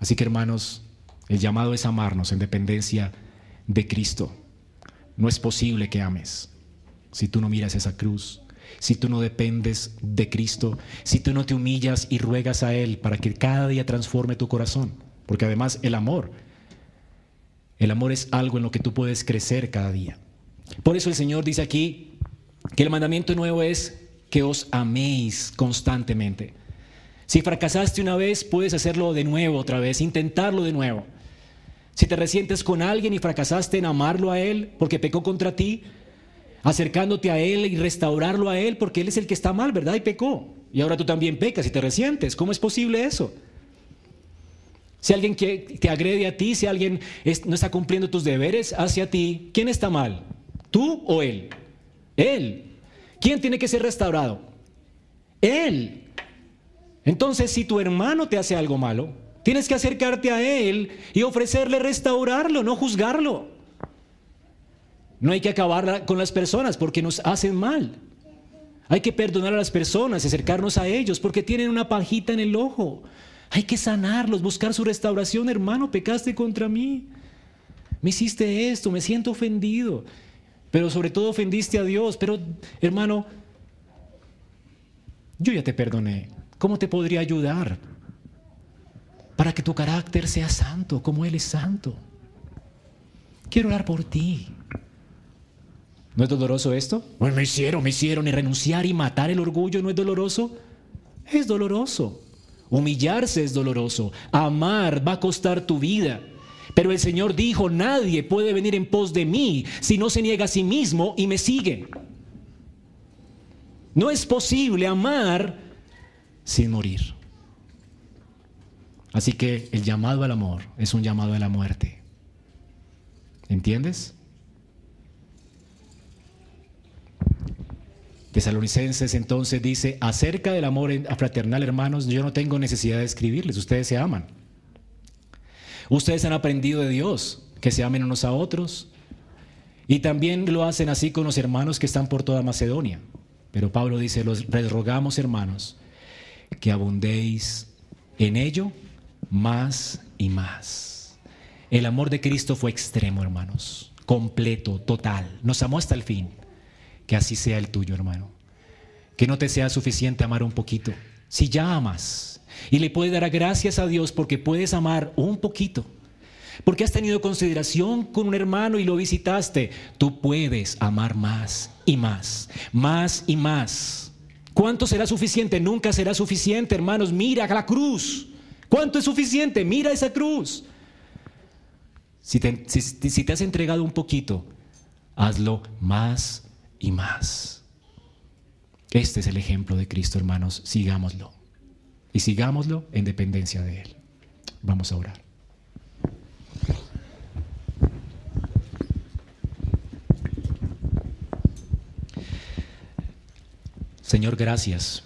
Así que hermanos, el llamado es amarnos en dependencia de Cristo. No es posible que ames si tú no miras esa cruz, si tú no dependes de Cristo, si tú no te humillas y ruegas a Él para que cada día transforme tu corazón. Porque además el amor, el amor es algo en lo que tú puedes crecer cada día. Por eso el Señor dice aquí que el mandamiento nuevo es que os améis constantemente. Si fracasaste una vez, puedes hacerlo de nuevo otra vez, intentarlo de nuevo. Si te resientes con alguien y fracasaste en amarlo a él porque pecó contra ti, acercándote a él y restaurarlo a él porque él es el que está mal, ¿verdad? Y pecó. Y ahora tú también pecas y te resientes. ¿Cómo es posible eso? Si alguien te agrede a ti, si alguien no está cumpliendo tus deberes hacia ti, ¿quién está mal? ¿Tú o él? Él. ¿Quién tiene que ser restaurado? Él. Entonces, si tu hermano te hace algo malo, tienes que acercarte a él y ofrecerle restaurarlo, no juzgarlo. No hay que acabar con las personas porque nos hacen mal. Hay que perdonar a las personas, acercarnos a ellos porque tienen una pajita en el ojo. Hay que sanarlos, buscar su restauración. Hermano, pecaste contra mí. Me hiciste esto, me siento ofendido. Pero sobre todo ofendiste a Dios. Pero, hermano, yo ya te perdoné. ¿Cómo te podría ayudar? Para que tu carácter sea santo, como Él es santo. Quiero orar por ti. ¿No es doloroso esto? Bueno, me hicieron, me hicieron, y renunciar y matar el orgullo no es doloroso. Es doloroso. Humillarse es doloroso. Amar va a costar tu vida. Pero el Señor dijo, nadie puede venir en pos de mí si no se niega a sí mismo y me sigue. No es posible amar sin morir. Así que el llamado al amor es un llamado a la muerte. ¿Entiendes? Tesalonicenses entonces dice, acerca del amor fraternal, hermanos, yo no tengo necesidad de escribirles, ustedes se aman. Ustedes han aprendido de Dios, que se amen unos a otros, y también lo hacen así con los hermanos que están por toda Macedonia. Pero Pablo dice, los rogamos hermanos, que abundéis en ello más y más. El amor de Cristo fue extremo, hermanos, completo, total. Nos amó hasta el fin. Que así sea el tuyo, hermano. Que no te sea suficiente amar un poquito. Si ya amas y le puedes dar gracias a Dios porque puedes amar un poquito, porque has tenido consideración con un hermano y lo visitaste, tú puedes amar más y más, más y más. ¿Cuánto será suficiente? Nunca será suficiente, hermanos. Mira la cruz. ¿Cuánto es suficiente? Mira esa cruz. Si te, si te has entregado un poquito, hazlo más y más. Este es el ejemplo de Cristo, hermanos. Sigámoslo. Y sigámoslo en dependencia de Él. Vamos a orar. Señor, gracias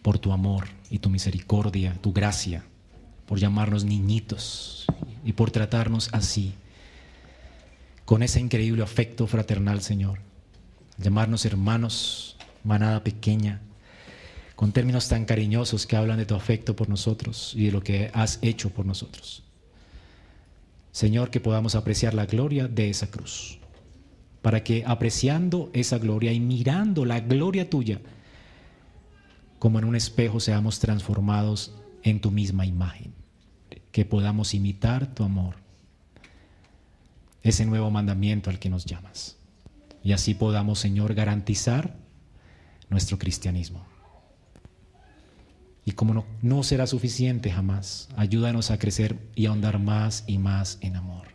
por tu amor y tu misericordia, tu gracia, por llamarnos niñitos y por tratarnos así, con ese increíble afecto fraternal, Señor llamarnos hermanos, manada pequeña, con términos tan cariñosos que hablan de tu afecto por nosotros y de lo que has hecho por nosotros. Señor, que podamos apreciar la gloria de esa cruz, para que apreciando esa gloria y mirando la gloria tuya, como en un espejo seamos transformados en tu misma imagen, que podamos imitar tu amor, ese nuevo mandamiento al que nos llamas y así podamos, Señor, garantizar nuestro cristianismo. Y como no, no, será suficiente jamás, ayúdanos a crecer y a ahondar más y más en amor.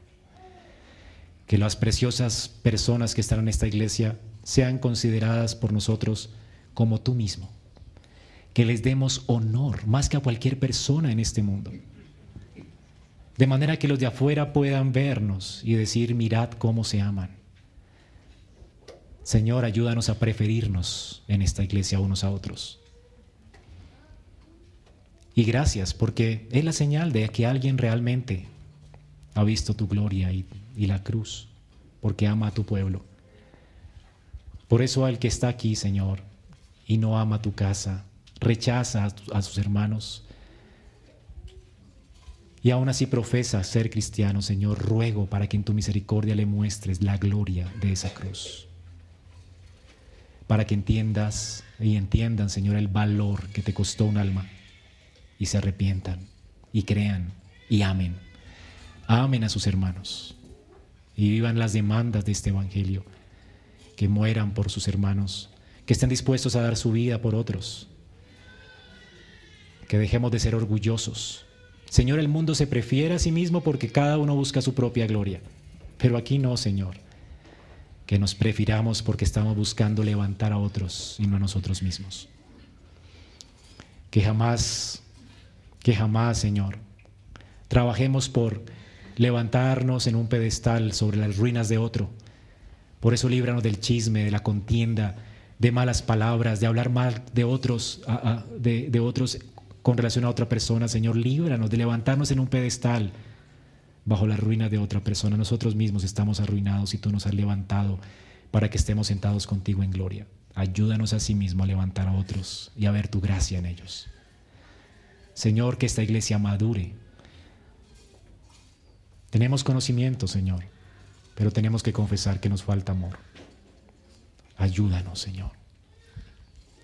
Que las preciosas personas que están en esta iglesia sean consideradas por nosotros como tú mismo. Que les demos honor más que a cualquier persona en este mundo. De manera que los de afuera puedan vernos y decir, mirad cómo se aman. Señor, ayúdanos a preferirnos en esta iglesia unos a otros. Y gracias porque es la señal de que alguien realmente ha visto tu gloria y, la cruz, porque ama a tu pueblo. Por eso al que está aquí, Señor, y no ama tu casa, rechaza a, a sus hermanos, y aún así profesa ser cristiano, Señor, ruego para que en tu misericordia le muestres la gloria de esa cruz para que entiendas y entiendan, Señor, el valor que te costó un alma y se arrepientan y crean y amen. Amen a sus hermanos y vivan las demandas de este Evangelio, que mueran por sus hermanos, que estén dispuestos a dar su vida por otros, que dejemos de ser orgullosos. Señor, el mundo se prefiere a sí mismo porque cada uno busca su propia gloria, pero aquí no, Señor que nos prefiramos porque estamos buscando levantar a otros y no a nosotros mismos. Que jamás, que jamás, Señor, trabajemos por levantarnos en un pedestal sobre las ruinas de otro. Por eso líbranos del chisme, de la contienda, de malas palabras, de hablar mal de otros, de, otros con relación a otra persona. Señor, líbranos de levantarnos en un pedestal bajo la ruina de otra persona. Nosotros mismos estamos arruinados y tú nos has levantado para que estemos sentados contigo en gloria. Ayúdanos a sí mismo a levantar a otros y a ver tu gracia en ellos. Señor, que esta iglesia madure. Tenemos conocimiento, Señor, pero tenemos que confesar que nos falta amor. Ayúdanos, Señor.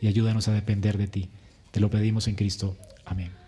Y ayúdanos a depender de ti. Te lo pedimos en Cristo. Amén.